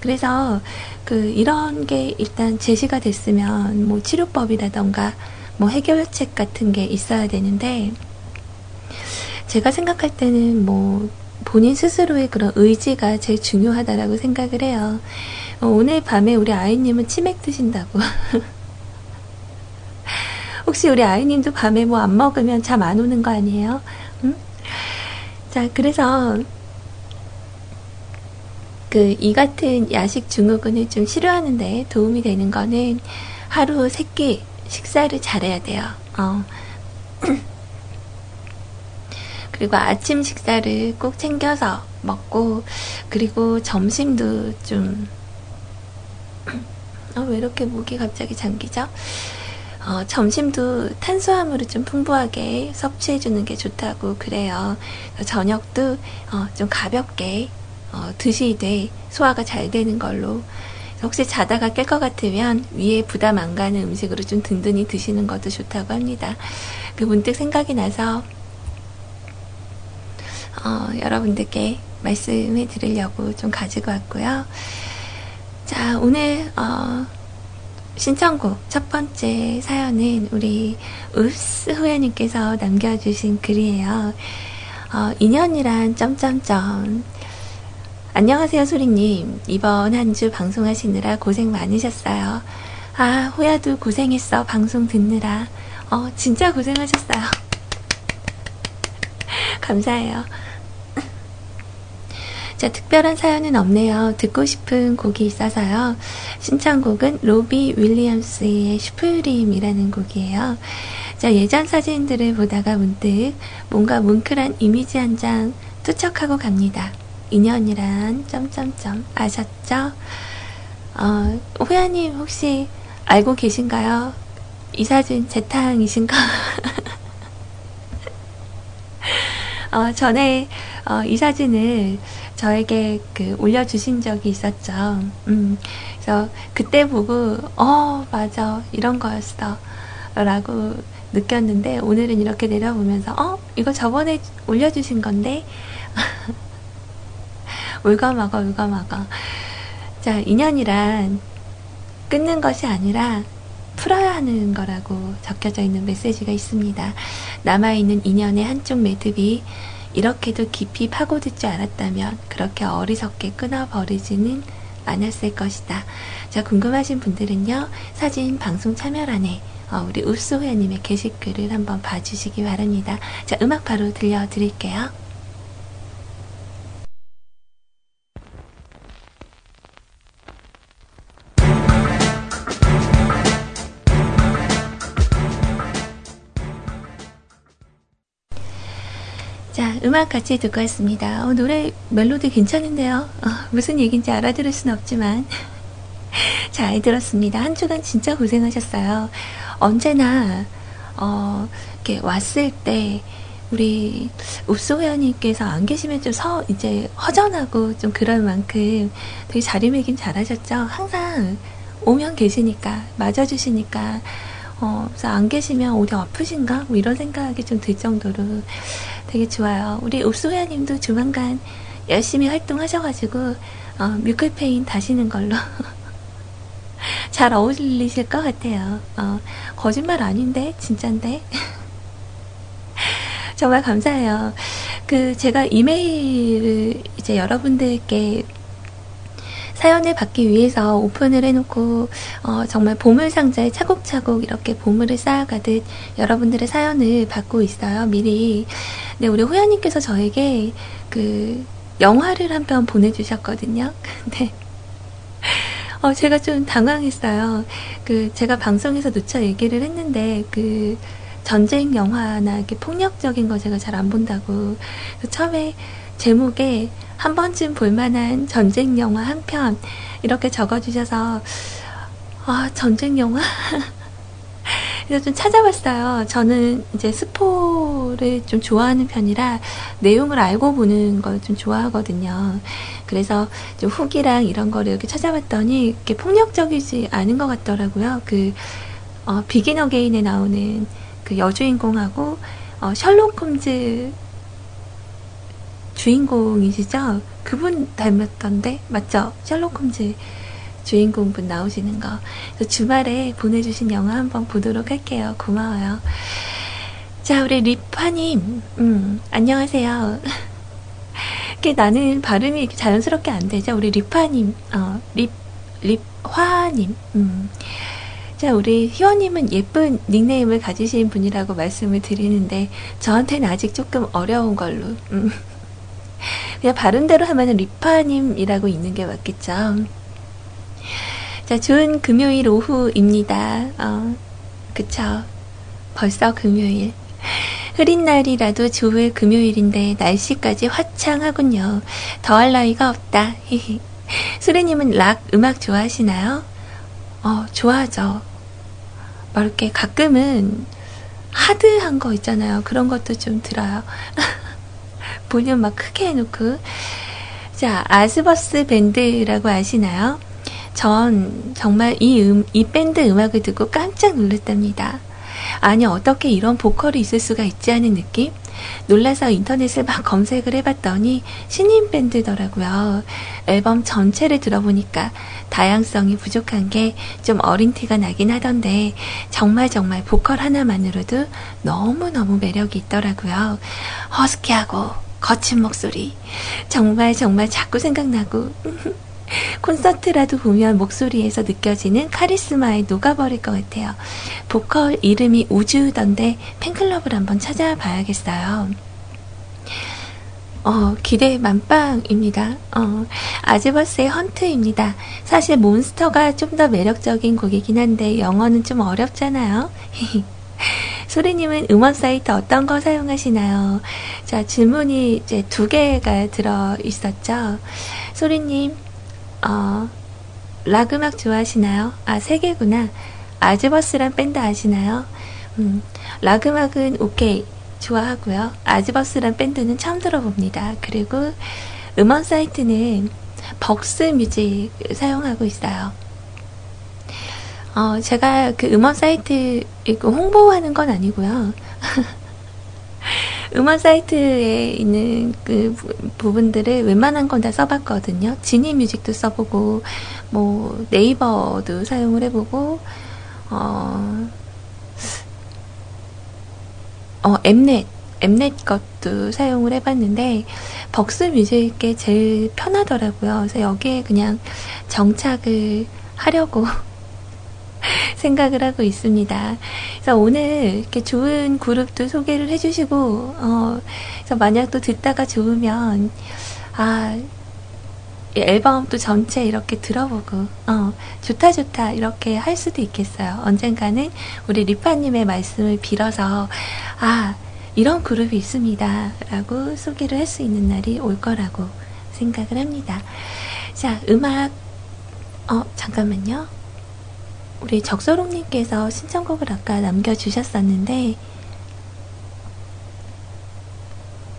그래서 그 이런 게 일단 제시가 됐으면 뭐 치료법이라던가 뭐 해결책 같은 게 있어야 되는데 제가 생각할 때는 뭐 본인 스스로의 그런 의지가 제일 중요하다라고 생각을 해요. 어, 오늘 밤에 우리 아이님은 치맥 드신다고. 혹시 우리 아이님도 밤에 뭐 안 먹으면 잠 안 오는 거 아니에요? 응? 자, 그래서 그 이 같은 야식 증후군을 좀 치료하는데 도움이 되는 거는 하루 세 끼 식사를 잘해야 돼요. 어. 그리고 아침 식사를 꼭 챙겨서 먹고 그리고 점심도 좀 어, 왜 이렇게 목이 갑자기 잠기죠? 어, 점심도 탄수화물을 좀 풍부하게 섭취해주는 게 좋다고 그래요. 저녁도 어, 좀 가볍게 어, 드시되 소화가 잘 되는 걸로 혹시 자다가 깰 것 같으면 위에 부담 안 가는 음식으로 좀 든든히 드시는 것도 좋다고 합니다. 그 문득 생각이 나서 어, 여러분들께 말씀해 드리려고 좀 가지고 왔고요. 자, 오늘 어, 신청곡 첫 번째 사연은 우리 읍스 후야님께서 남겨주신 글이에요. 어, 인연이란 점점점 안녕하세요 소리님 이번 한 주 방송하시느라 고생 많으셨어요. 아 호야도 고생했어 방송 듣느라 어 진짜 고생하셨어요. 감사해요. 자, 특별한 사연은 없네요. 듣고 싶은 곡이 있어서요. 신청곡은 로비 윌리엄스의 Supreme이라는 곡이에요. 자, 예전 사진들을 보다가 문득 뭔가 뭉클한 이미지 한 장 투척하고 갑니다. 인연이란 점점점 아셨죠? 어, 호야님 혹시 알고 계신가요? 이 사진 제 탕이신가? 어, 전에 어, 이 사진을 저에게 그 올려주신 적이 있었죠. 음, 그래서 그때 보고, 어, 맞아. 이런 거였어. 라고 느꼈는데, 오늘은 이렇게 내려보면서, 어, 이거 저번에 올려주신 건데? 울거먹어, 울거먹어. 자, 인연이란 끊는 것이 아니라 풀어야 하는 거라고 적혀져 있는 메시지가 있습니다. 남아있는 인연의 한쪽 매듭이 이렇게도 깊이 파고들 줄 알았다면 그렇게 어리석게 끊어버리지는 않았을 것이다. 자, 궁금하신 분들은요, 사진 방송 참여란에 어, 우리 읍소회원님의 게시글을 한번 봐주시기 바랍니다. 자, 음악 바로 들려드릴게요. 같이 듣고 왔습니다. 어, 노래 멜로디 괜찮은데요. 어, 무슨 얘기인지 알아들을 순 없지만 잘 들었습니다. 한 주간 진짜 고생하셨어요. 언제나 어, 이렇게 왔을 때 우리 읍소회원님께서 안 계시면 좀 서, 이제 허전하고 좀 그럴 만큼 되게 자리매김 잘하셨죠? 항상 오면 계시니까, 맞아주시니까, 어, 그래서 안 계시면 어디 아프신가? 뭐 이런 생각이 좀 들 정도로 되게 좋아요. 우리 읍소야님도 조만간 열심히 활동하셔가지고 어, 뮤클페인 다시는 걸로 잘 어울리실 것 같아요. 어, 거짓말 아닌데 진짠데 정말 감사해요. 그 제가 이메일을 이제 여러분들께 사연을 받기 위해서 오픈을 해놓고 어, 정말 보물 상자에 차곡차곡 이렇게 보물을 쌓아가듯 여러분들의 사연을 받고 있어요. 미리. 네, 우리 호연님께서 저에게 그 영화를 한 편 보내주셨거든요. 근데 어, 제가 좀 당황했어요. 그 제가 방송에서 누차 얘기를 했는데 그 전쟁 영화나 이렇게 폭력적인 거 제가 잘 안 본다고. 처음에 제목에 한 번쯤 볼만한 전쟁 영화 한 편 이렇게 적어주셔서 아 전쟁 영화 그래서 좀 찾아봤어요. 저는 이제 스포를 좀 좋아하는 편이라 내용을 알고 보는 걸 좀 좋아하거든요. 그래서 좀 후기랑 이런 거를 이렇게 찾아봤더니 이렇게 폭력적이지 않은 것 같더라고요. 그 어, 비긴 어게인에 나오는 그 여주인공하고 어, 셜록 홈즈 주인공이시죠? 그분 닮았던데 맞죠? 셜록 홈즈 주인공분 나오시는 거. 주말에 보내주신 영화 한번 보도록 할게요. 고마워요. 자, 우리 리파님, 음, 안녕하세요. 나는 발음이 이렇게 자연스럽게 안 되죠? 우리 리파님, 어, 립, 립화님, 음. 자, 우리 희원님은 예쁜 닉네임을 가지신 분이라고 말씀을 드리는데, 저한테는 아직 조금 어려운 걸로, 음. 그냥 발음대로 하면 리파님이라고 있는 게 맞겠죠? 자, 좋은 금요일 오후입니다. 어, 그쵸. 벌써 금요일. 흐린 날이라도 좋을 금요일인데 날씨까지 화창하군요. 더할 나위가 없다. 수레님은 락 음악 좋아하시나요? 어, 좋아하죠. 막 이렇게 가끔은 하드한 거 있잖아요. 그런 것도 좀 들어요. 볼륨 막 크게 해놓고. 자, 아스버스 밴드라고 아시나요? 전 정말 이, 음, 이 밴드 음악을 듣고 깜짝 놀랐답니다. 아니, 어떻게 이런 보컬이 있을 수가 있지 않은 느낌? 놀라서 인터넷을 막 검색을 해봤더니 신인 밴드더라고요. 앨범 전체를 들어보니까 다양성이 부족한 게 좀 어린 티가 나긴 하던데 정말 정말 보컬 하나만으로도 너무너무 매력이 있더라고요. 허스키하고 거친 목소리. 정말 정말 자꾸 생각나고 콘서트라도 보면 목소리에서 느껴지는 카리스마에 녹아버릴 것 같아요. 보컬 이름이 우주던데 팬클럽을 한번 찾아봐야겠어요. 어, 기대 만빵입니다. 어, 아즈버스의 헌트입니다. 사실 몬스터가 좀 더 매력적인 곡이긴 한데 영어는 좀 어렵잖아요. 소리님은 음원 사이트 어떤 거 사용하시나요? 자, 질문이 이제 두 개가 들어 있었죠. 소리님, 어, 락 음악 좋아하시나요? 아, 세 개구나. 아즈버스란 밴드 아시나요? 음, 락 음악은 오케이. 좋아하고요. 아즈버스란 밴드는 처음 들어봅니다. 그리고 음원 사이트는 벅스 뮤직 사용하고 있어요. 어, 제가 그 음원 사이트 홍보하는 건 아니고요. 음원 사이트에 있는 그 부 분들을 웬만한 건 다 써봤거든요. 지니 뮤직도 써보고, 뭐, 네이버도 사용을 해보고, 어, 어, 엠넷, 엠넷 것도 사용을 해봤는데, 벅스 뮤직이 제일 편하더라고요. 그래서 여기에 그냥 정착을 하려고 생각을 하고 있습니다. 그래서 오늘 이렇게 좋은 그룹도 소개를 해주시고, 어, 그래서 만약 또 듣다가 좋으면, 아, 앨범 또 전체 이렇게 들어보고, 어, 좋다, 좋다, 이렇게 할 수도 있겠어요. 언젠가는 우리 리파님의 말씀을 빌어서, 아, 이런 그룹이 있습니다. 라고 소개를 할 수 있는 날이 올 거라고 생각을 합니다. 자, 음악, 어, 잠깐만요. 우리 적소롱님께서 신청곡을 아까 남겨주셨었는데,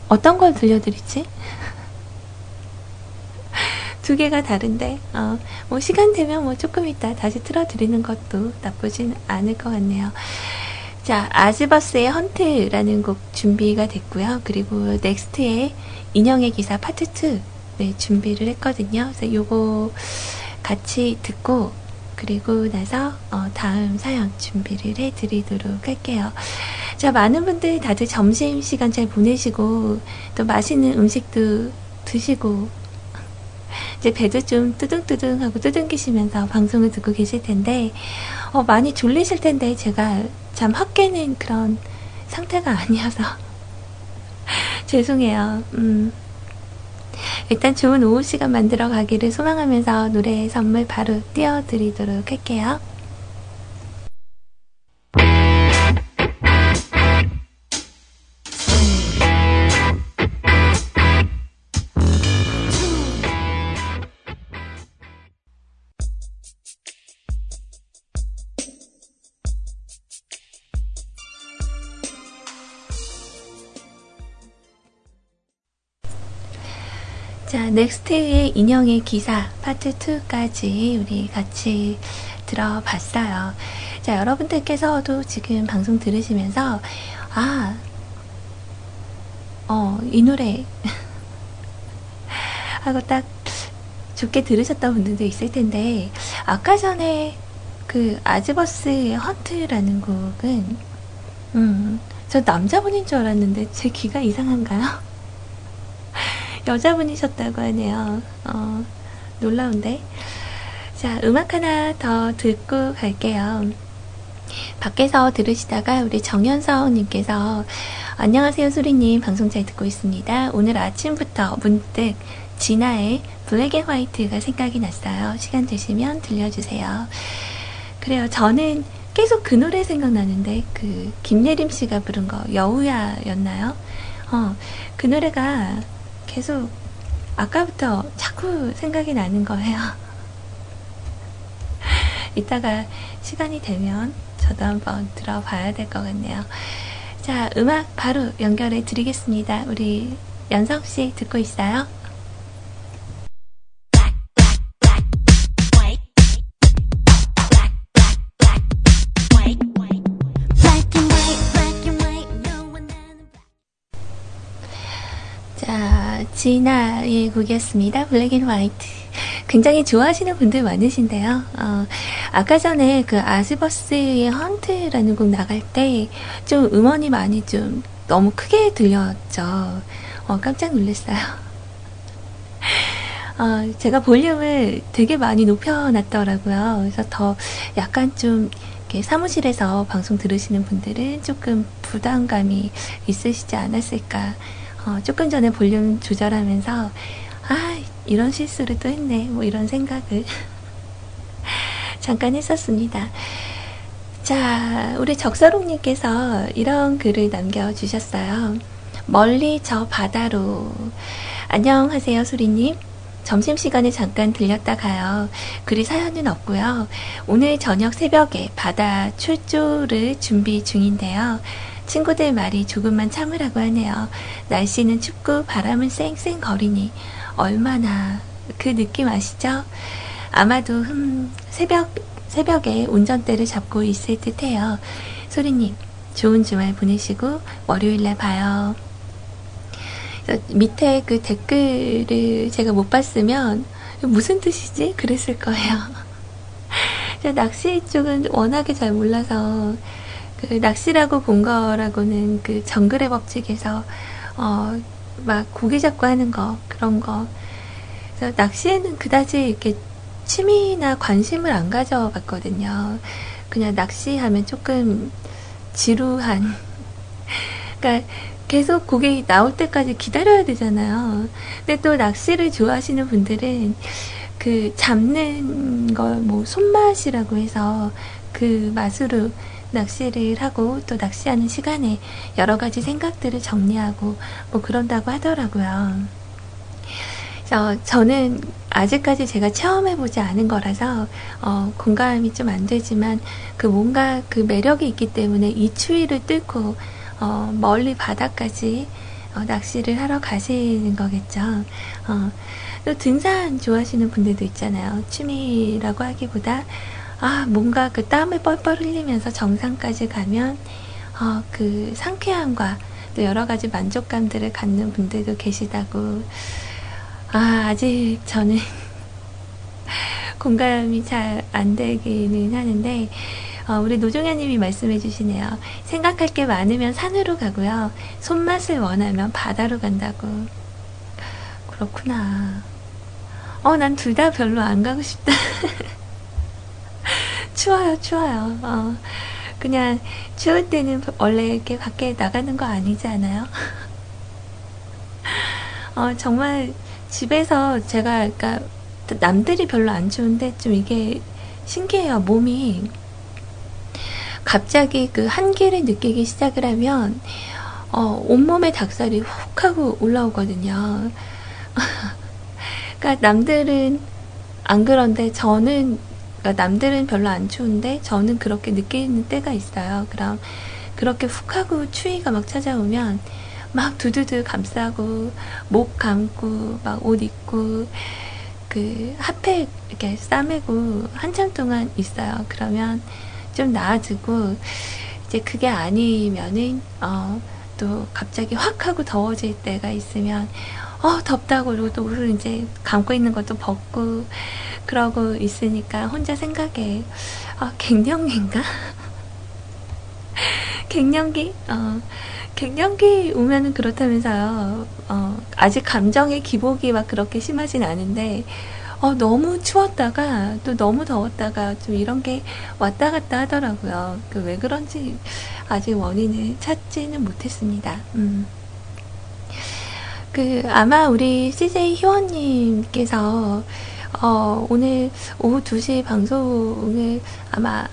어떤 걸 들려드리지? 두 개가 다른데, 어, 뭐, 시간 되면 뭐 조금 이따 다시 틀어드리는 것도 나쁘진 않을 것 같네요. 자, 아즈버스의 Hunt라는 곡 준비가 됐고요. 그리고 넥스트의 인형의 기사 파트 2 네, 준비를 했거든요. 그래서 요거 같이 듣고 그리고 나서 어, 다음 사연 준비를 해드리도록 할게요. 자, 많은 분들 다들 점심 시간 잘 보내시고 또 맛있는 음식도 드시고 이제 배도 좀 뚜둥뚜둥하고 뚜둥기시면서 방송을 듣고 계실 텐데 어, 많이 졸리실 텐데 제가 잠 확 깨는 그런 상태가 아니어서 죄송해요. 음. 일단 좋은 오후 시간 만들어 가기를 소망하면서 노래 선물 바로 띄워드리도록 할게요. 자, 넥스트의 인형의 기사 파트 2까지 우리 같이 들어봤어요. 자, 여러분들께서도 지금 방송 들으시면서, 아, 어, 이 노래. 하고 딱 좋게 들으셨던 분들도 있을 텐데, 아까 전에 그 아즈버스의 Hunt라는 곡은, 음, 저 남자분인 줄 알았는데 제 귀가 이상한가요? 여자분이셨다고 하네요. 어, 놀라운데. 자, 음악 하나 더 듣고 갈게요. 밖에서 들으시다가 우리 정현성님께서 안녕하세요 수리님 방송 잘 듣고 있습니다. 오늘 아침부터 문득 진아의 Black and White가 생각이 났어요. 시간 되시면 들려주세요. 그래요. 저는 계속 그 노래 생각나는데 그 김예림 씨가 부른 거 여우야였나요? 어, 그 노래가 계속 아까부터 자꾸 생각이 나는 거예요. 이따가 시간이 되면 저도 한번 들어봐야 될 것 같네요. 자, 음악 바로 연결해 드리겠습니다. 우리 연석 씨 듣고 있어요? 진아의 곡이었습니다. Black and White. 굉장히 좋아하시는 분들 많으신데요. 어, 아까 전에 그 아스버스의 Hunt라는 곡 나갈 때 좀 음원이 많이 좀 너무 크게 들렸죠. 어, 깜짝 놀랐어요. 어, 제가 볼륨을 되게 많이 높여놨더라고요. 그래서 더 약간 좀 사무실에서 방송 들으시는 분들은 조금 부담감이 있으시지 않았을까 어, 조금 전에 볼륨 조절하면서 아 이런 실수를 또 했네 뭐 이런 생각을 잠깐 했었습니다. 자 우리 적서롱님께서 이런 글을 남겨주셨어요. 멀리 저 바다로 안녕하세요 수리님 점심시간에 잠깐 들렸다 가요. 그리 사연은 없고요. 오늘 저녁 새벽에 바다 출조를 준비 중인데요. 친구들 말이 조금만 참으라고 하네요. 날씨는 춥고 바람은 쌩쌩 거리니 얼마나 그 느낌 아시죠? 아마도 흠 새벽 새벽에 운전대를 잡고 있을 듯해요. 소리님 좋은 주말 보내시고 월요일날 봐요. 밑에 그 댓글을 제가 못 봤으면 무슨 뜻이지? 그랬을 거예요. 낚시 쪽은 워낙에 잘 몰라서 그 낚시라고 본 거라고는 그 정글의 법칙에서 어 막 고기 잡고 하는 거 그런 거 그래서 낚시에는 그다지 이렇게 취미나 관심을 안 가져봤거든요. 그냥 낚시하면 조금 지루한 그러니까 계속 고기 나올 때까지 기다려야 되잖아요. 근데 또 낚시를 좋아하시는 분들은 그 잡는 걸 뭐 손맛이라고 해서 그 맛으로 낚시를 하고 또 낚시하는 시간에 여러 가지 생각들을 정리하고 뭐 그런다고 하더라고요. 어, 저는 아직까지 제가 체험해보지 않은 거라서 어, 공감이 좀 안 되지만 그 뭔가 그 매력이 있기 때문에 이 추위를 뚫고 어, 멀리 바다까지 어, 낚시를 하러 가시는 거겠죠. 어, 또 등산 좋아하시는 분들도 있잖아요. 취미라고 하기보다 아, 뭔가 그 땀을 뻘뻘 흘리면서 정상까지 가면, 어, 그 상쾌함과 또 여러 가지 만족감들을 갖는 분들도 계시다고. 아, 아직 저는 공감이 잘 안 되기는 하는데, 어, 우리 노종현님이 말씀해 주시네요. 생각할 게 많으면 산으로 가고요. 손맛을 원하면 바다로 간다고. 그렇구나. 어, 난 둘 다 별로 안 가고 싶다. 추워요, 추워요. 어, 그냥 추울 때는 원래 이렇게 밖에 나가는 거 아니지 않아요? 어, 정말 집에서 제가, 그러니까 남들이 별로 안 추운데 좀 이게 신기해요. 몸이 갑자기 그 한기를 느끼기 시작을 하면 어, 온몸에 닭살이 훅 하고 올라오거든요. 그러니까 남들은 안 그런데 저는 그러니까 남들은 별로 안 추운데 저는 그렇게 느끼는 때가 있어요. 그럼 그렇게 훅 하고 추위가 막 찾아오면 막 두두두 감싸고 목 감고 막 옷 입고 그 핫팩 이렇게 싸매고 한참 동안 있어요. 그러면 좀 나아지고 이제 그게 아니면은 어, 또 갑자기 확 하고 더워질 때가 있으면 어 덥다고 그러고 또 옷을 이제 감고 있는 것도 벗고 그러고 있으니까 혼자 생각해 아 갱년기인가? 갱년기? 어 갱년기 오면은 그렇다면서요. 어, 아직 감정의 기복이 막 그렇게 심하진 않은데, 어, 너무 추웠다가 또 너무 더웠다가 좀 이런 게 왔다 갔다 하더라고요. 그 왜 그런지 아직 원인을 찾지는 못했습니다. 음. 그 아마 우리 CJ 희원님께서 어, 오늘 오후 2시 방송을 아마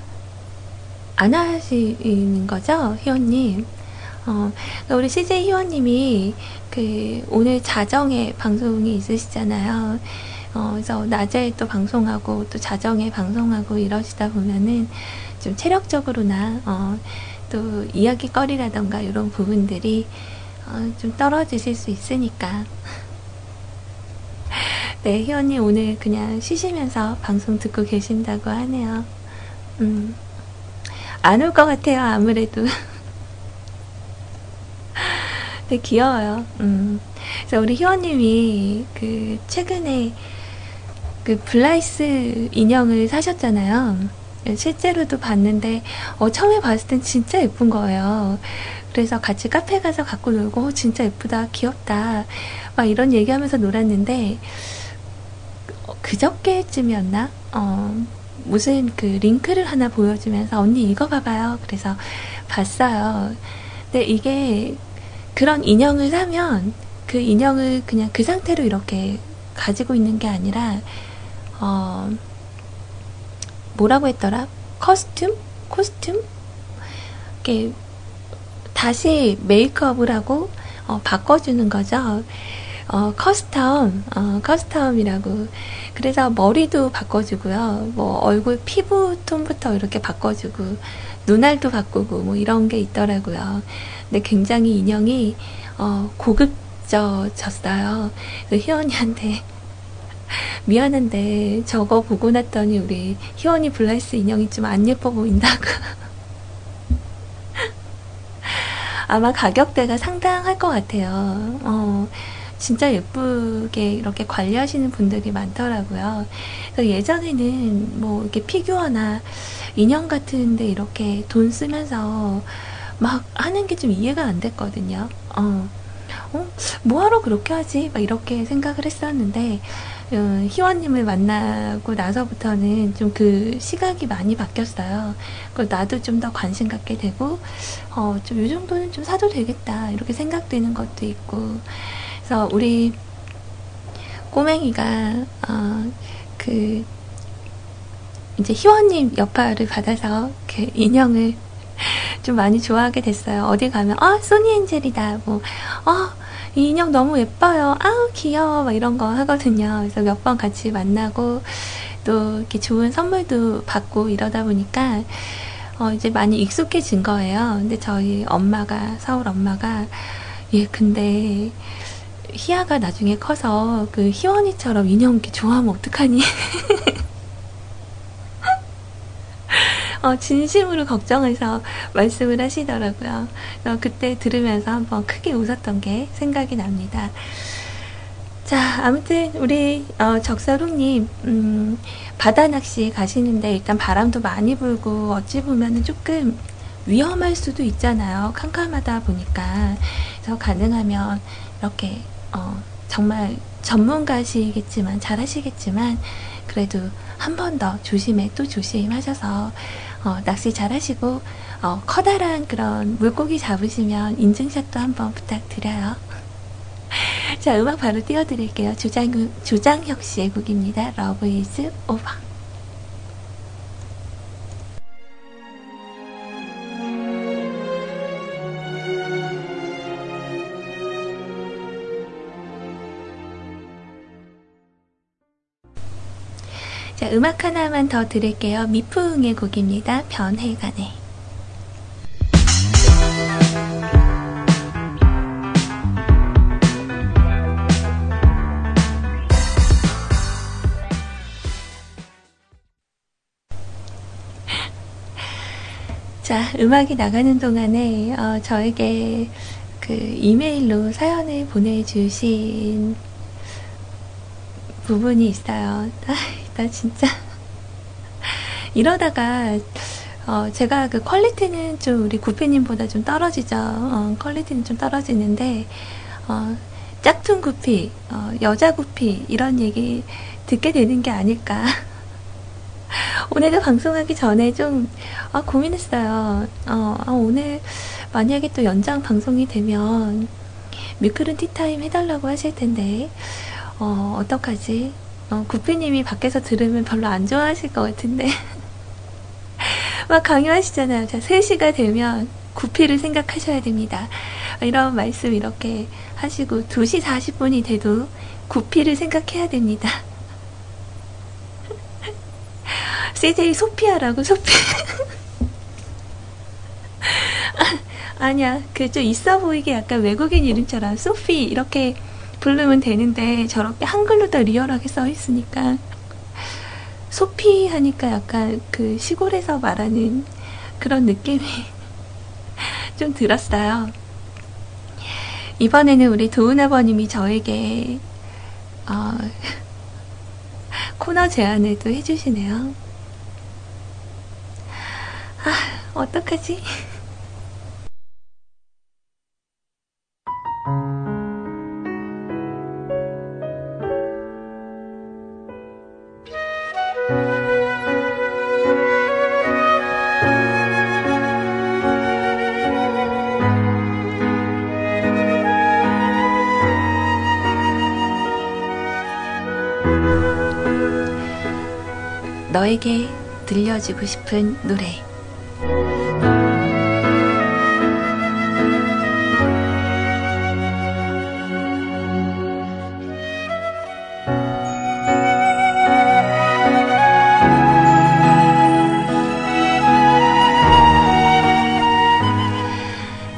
안 하시는 거죠, 희원님? 어, 그러니까 우리 CJ 희원님이 그 오늘 자정에 방송이 있으시잖아요. 어, 그래서 낮에 또 방송하고 또 자정에 방송하고 이러시다 보면은 좀 체력적으로나 어, 또 이야기거리라던가 이런 부분들이 어, 좀 떨어지실 수 있으니까. 네, 희원이 오늘 그냥 쉬시면서 방송 듣고 계신다고 하네요. 음, 안 올 것 같아요, 아무래도. 되게 귀여워요. 음. 그래서 우리 희원님이 그 최근에 그 블라이스 인형을 사셨잖아요. 실제로도 봤는데 어, 처음에 봤을 땐 진짜 예쁜 거예요. 그래서 같이 카페 가서 갖고 놀고 어, 진짜 예쁘다, 귀엽다 막 이런 얘기하면서 놀았는데 어, 그저께쯤이었나? 어, 무슨 그 링크를 하나 보여주면서 언니 이거 봐봐요. 그래서 봤어요. 근데 이게 그런 인형을 사면 그 인형을 그냥 그 상태로 이렇게 가지고 있는 게 아니라 어 뭐라고 했더라? costume? costume? 이렇게 다시 메이크업을 하고 어, 바꿔주는 거죠. 어, custom, 어, custom이라고. 그래서 머리도 바꿔주고요. 뭐, 얼굴 피부 톤부터 이렇게 바꿔주고, 눈알도 바꾸고, 뭐, 이런 게 있더라고요. 근데 굉장히 인형이, 어, 고급져졌어요. 그 희원이한테, 미안한데, 저거 보고 났더니 우리 희원이 블라이스 인형이 좀 안 예뻐 보인다고. 아마 가격대가 상당할 것 같아요. 어, 진짜 예쁘게 이렇게 관리하시는 분들이 많더라고요. 예전에는 뭐 이렇게 피규어나 인형 같은데 이렇게 돈 쓰면서 막 하는 게 좀 이해가 안 됐거든요. 어, 어, 뭐하러 그렇게 하지? 막 이렇게 생각을 했었는데, 어, 희원님을 만나고 나서부터는 좀 그 시각이 많이 바뀌었어요. 그걸 나도 좀 더 관심 갖게 되고, 어, 좀 이 정도는 좀 사도 되겠다. 이렇게 생각되는 것도 있고, 그래서 우리 꼬맹이가 어, 그 이제 희원님 여파를 받아서 그 인형을 좀 많이 좋아하게 됐어요. 어디 가면 아 소니 엔젤이다 뭐 어, 이 인형 너무 예뻐요. 아우 귀여워 막 이런 거 하거든요. 그래서 몇 번 같이 만나고 또 이렇게 좋은 선물도 받고 이러다 보니까 어, 이제 많이 익숙해진 거예요. 근데 저희 엄마가 서울 엄마가 예 근데 희아가 나중에 커서 그 희원이처럼 인형 이렇게 좋아하면 어떡하니? 어, 진심으로 걱정해서 말씀을 하시더라고요. 그때 들으면서 한번 크게 웃었던 게 생각이 납니다. 자, 아무튼 우리 어, 적설홍님 음, 바다 낚시 가시는데 일단 바람도 많이 불고 어찌 보면은 조금 위험할 수도 있잖아요. 캄캄하다 보니까 그래서 가능하면 이렇게 어, 정말 전문가시겠지만 잘하시겠지만 그래도 한 번 더 조심해 또 조심하셔서 어, 낚시 잘하시고 어, 커다란 그런 물고기 잡으시면 인증샷도 한번 부탁드려요. 자 음악 바로 띄워드릴게요. 조장, 조장혁 씨의 곡입니다. Love is over. 자, 음악 하나만 더 들을게요. 미풍의 곡입니다. 변해가네. 자, 음악이 나가는 동안에 어, 저에게 그 이메일로 사연을 보내주신 부분이 있어요. 아, 나 진짜 이러다가 어, 제가 그 퀄리티는 좀 우리 구피님보다 좀 떨어지죠. 어, 퀄리티는 좀 떨어지는데 어, 짝퉁 구피, 어, 여자 구피 이런 얘기 듣게 되는 게 아닐까. 오늘도 방송하기 전에 좀 아, 고민했어요. 어, 아, 오늘 만약에 또 연장 방송이 되면 뮤클은 티타임 해달라고 하실 텐데 어, 어떡하지? 어, 구피님이 밖에서 들으면 별로 안 좋아하실 것 같은데 막 강요하시잖아요. 자, 3시가 되면 구피를 생각하셔야 됩니다. 이런 말씀 이렇게 하시고 2시 40분이 돼도 구피를 생각해야 됩니다. CJ 소피아라고 소피 아니야 그 좀 있어 보이게 약간 외국인 이름처럼 소피 이렇게 부르면 되는데 저렇게 한글로 다 리얼하게 써 있으니까 소피 하니까 약간 그 시골에서 말하는 그런 느낌이 좀 들었어요. 이번에는 우리 도은 아버님이 저에게 어, 코너 제안을 또 해주시네요. 아, 어떡하지? 너에게 들려주고 싶은 노래.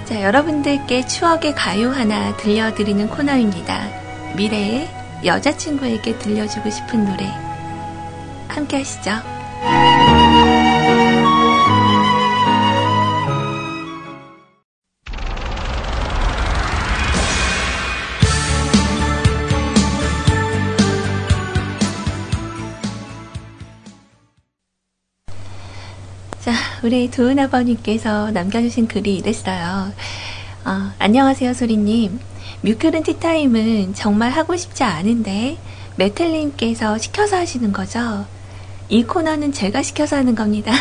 자, 여러분들께 추억의 가요 하나 들려드리는 코너입니다. 미래의 여자친구에게 들려주고 싶은 노래. 함께 하시죠. 자, 우리 도은 아버님께서 남겨주신 글이 이랬어요. 어, 안녕하세요, 소리님. 뮤클은 티타임은 정말 하고 싶지 않은데, 메텔님께서 시켜서 하시는 거죠? 이 코너는 제가 시켜서 하는 겁니다.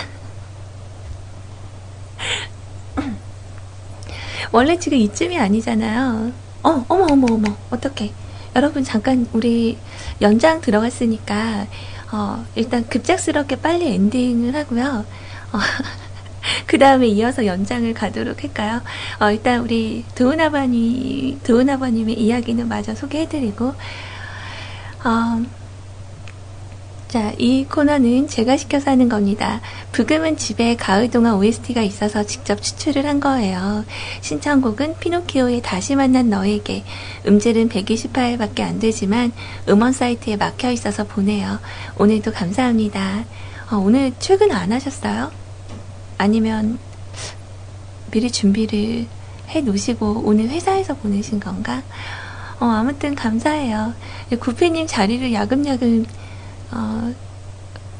원래 지금 이쯤이 아니잖아요. 어, 어머, 어머, 어머, 어떡해. 여러분, 잠깐, 우리 연장 들어갔으니까, 어, 일단 급작스럽게 빨리 엔딩을 하고요. 어, 그 다음에 이어서 연장을 가도록 할까요? 어, 일단 우리 도은 아버님, 도은 아버님의 이야기는 마저 소개해드리고, 어, 자, 이 코너는 제가 시켜서 하는 겁니다. 부금은 집에 가을 동안 OST가 있어서 직접 추출을 한 거예요. 신청곡은 피노키오의 다시 만난 너에게. 음질은 128밖에 안 되지만 음원 사이트에 막혀 있어서 보내요. 오늘도 감사합니다. 어, 오늘 출근 안 하셨어요? 아니면 미리 준비를 해 놓으시고 오늘 회사에서 보내신 건가? 어, 아무튼 감사해요. 구피님 자리를 야금야금 어,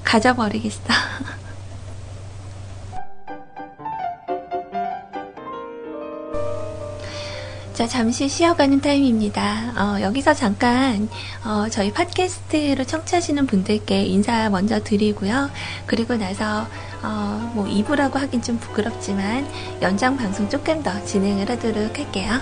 가져버리겠어. 자, 잠시 쉬어가는 타임입니다. 어, 여기서 잠깐, 어, 저희 팟캐스트로 청취하시는 분들께 인사 먼저 드리고요. 그리고 나서, 어, 뭐, 2부라고 하긴 좀 부끄럽지만, 연장 방송 조금 더 진행을 하도록 할게요.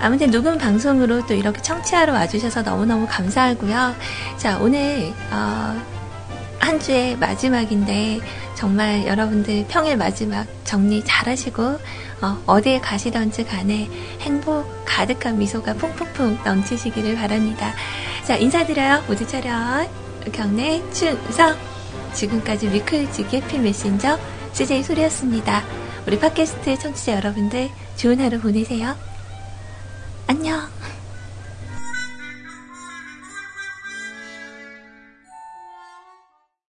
아무튼 녹음 방송으로 또 이렇게 청취하러 와주셔서 너무너무 감사하고요. 자, 오늘, 어, 한 주의 마지막인데 정말 여러분들 평일 마지막 정리 잘 하시고 어, 디에 가시던지 간에 행복 가득한 미소가 풍풍풍 넘치시기를 바랍니다. 자, 인사드려요. 모두 차렷. 경례 충성. 지금까지 위클즈기 해피 메신저 CJ 소리였습니다. 우리 팟캐스트 청취자 여러분들 좋은 하루 보내세요. 안녕.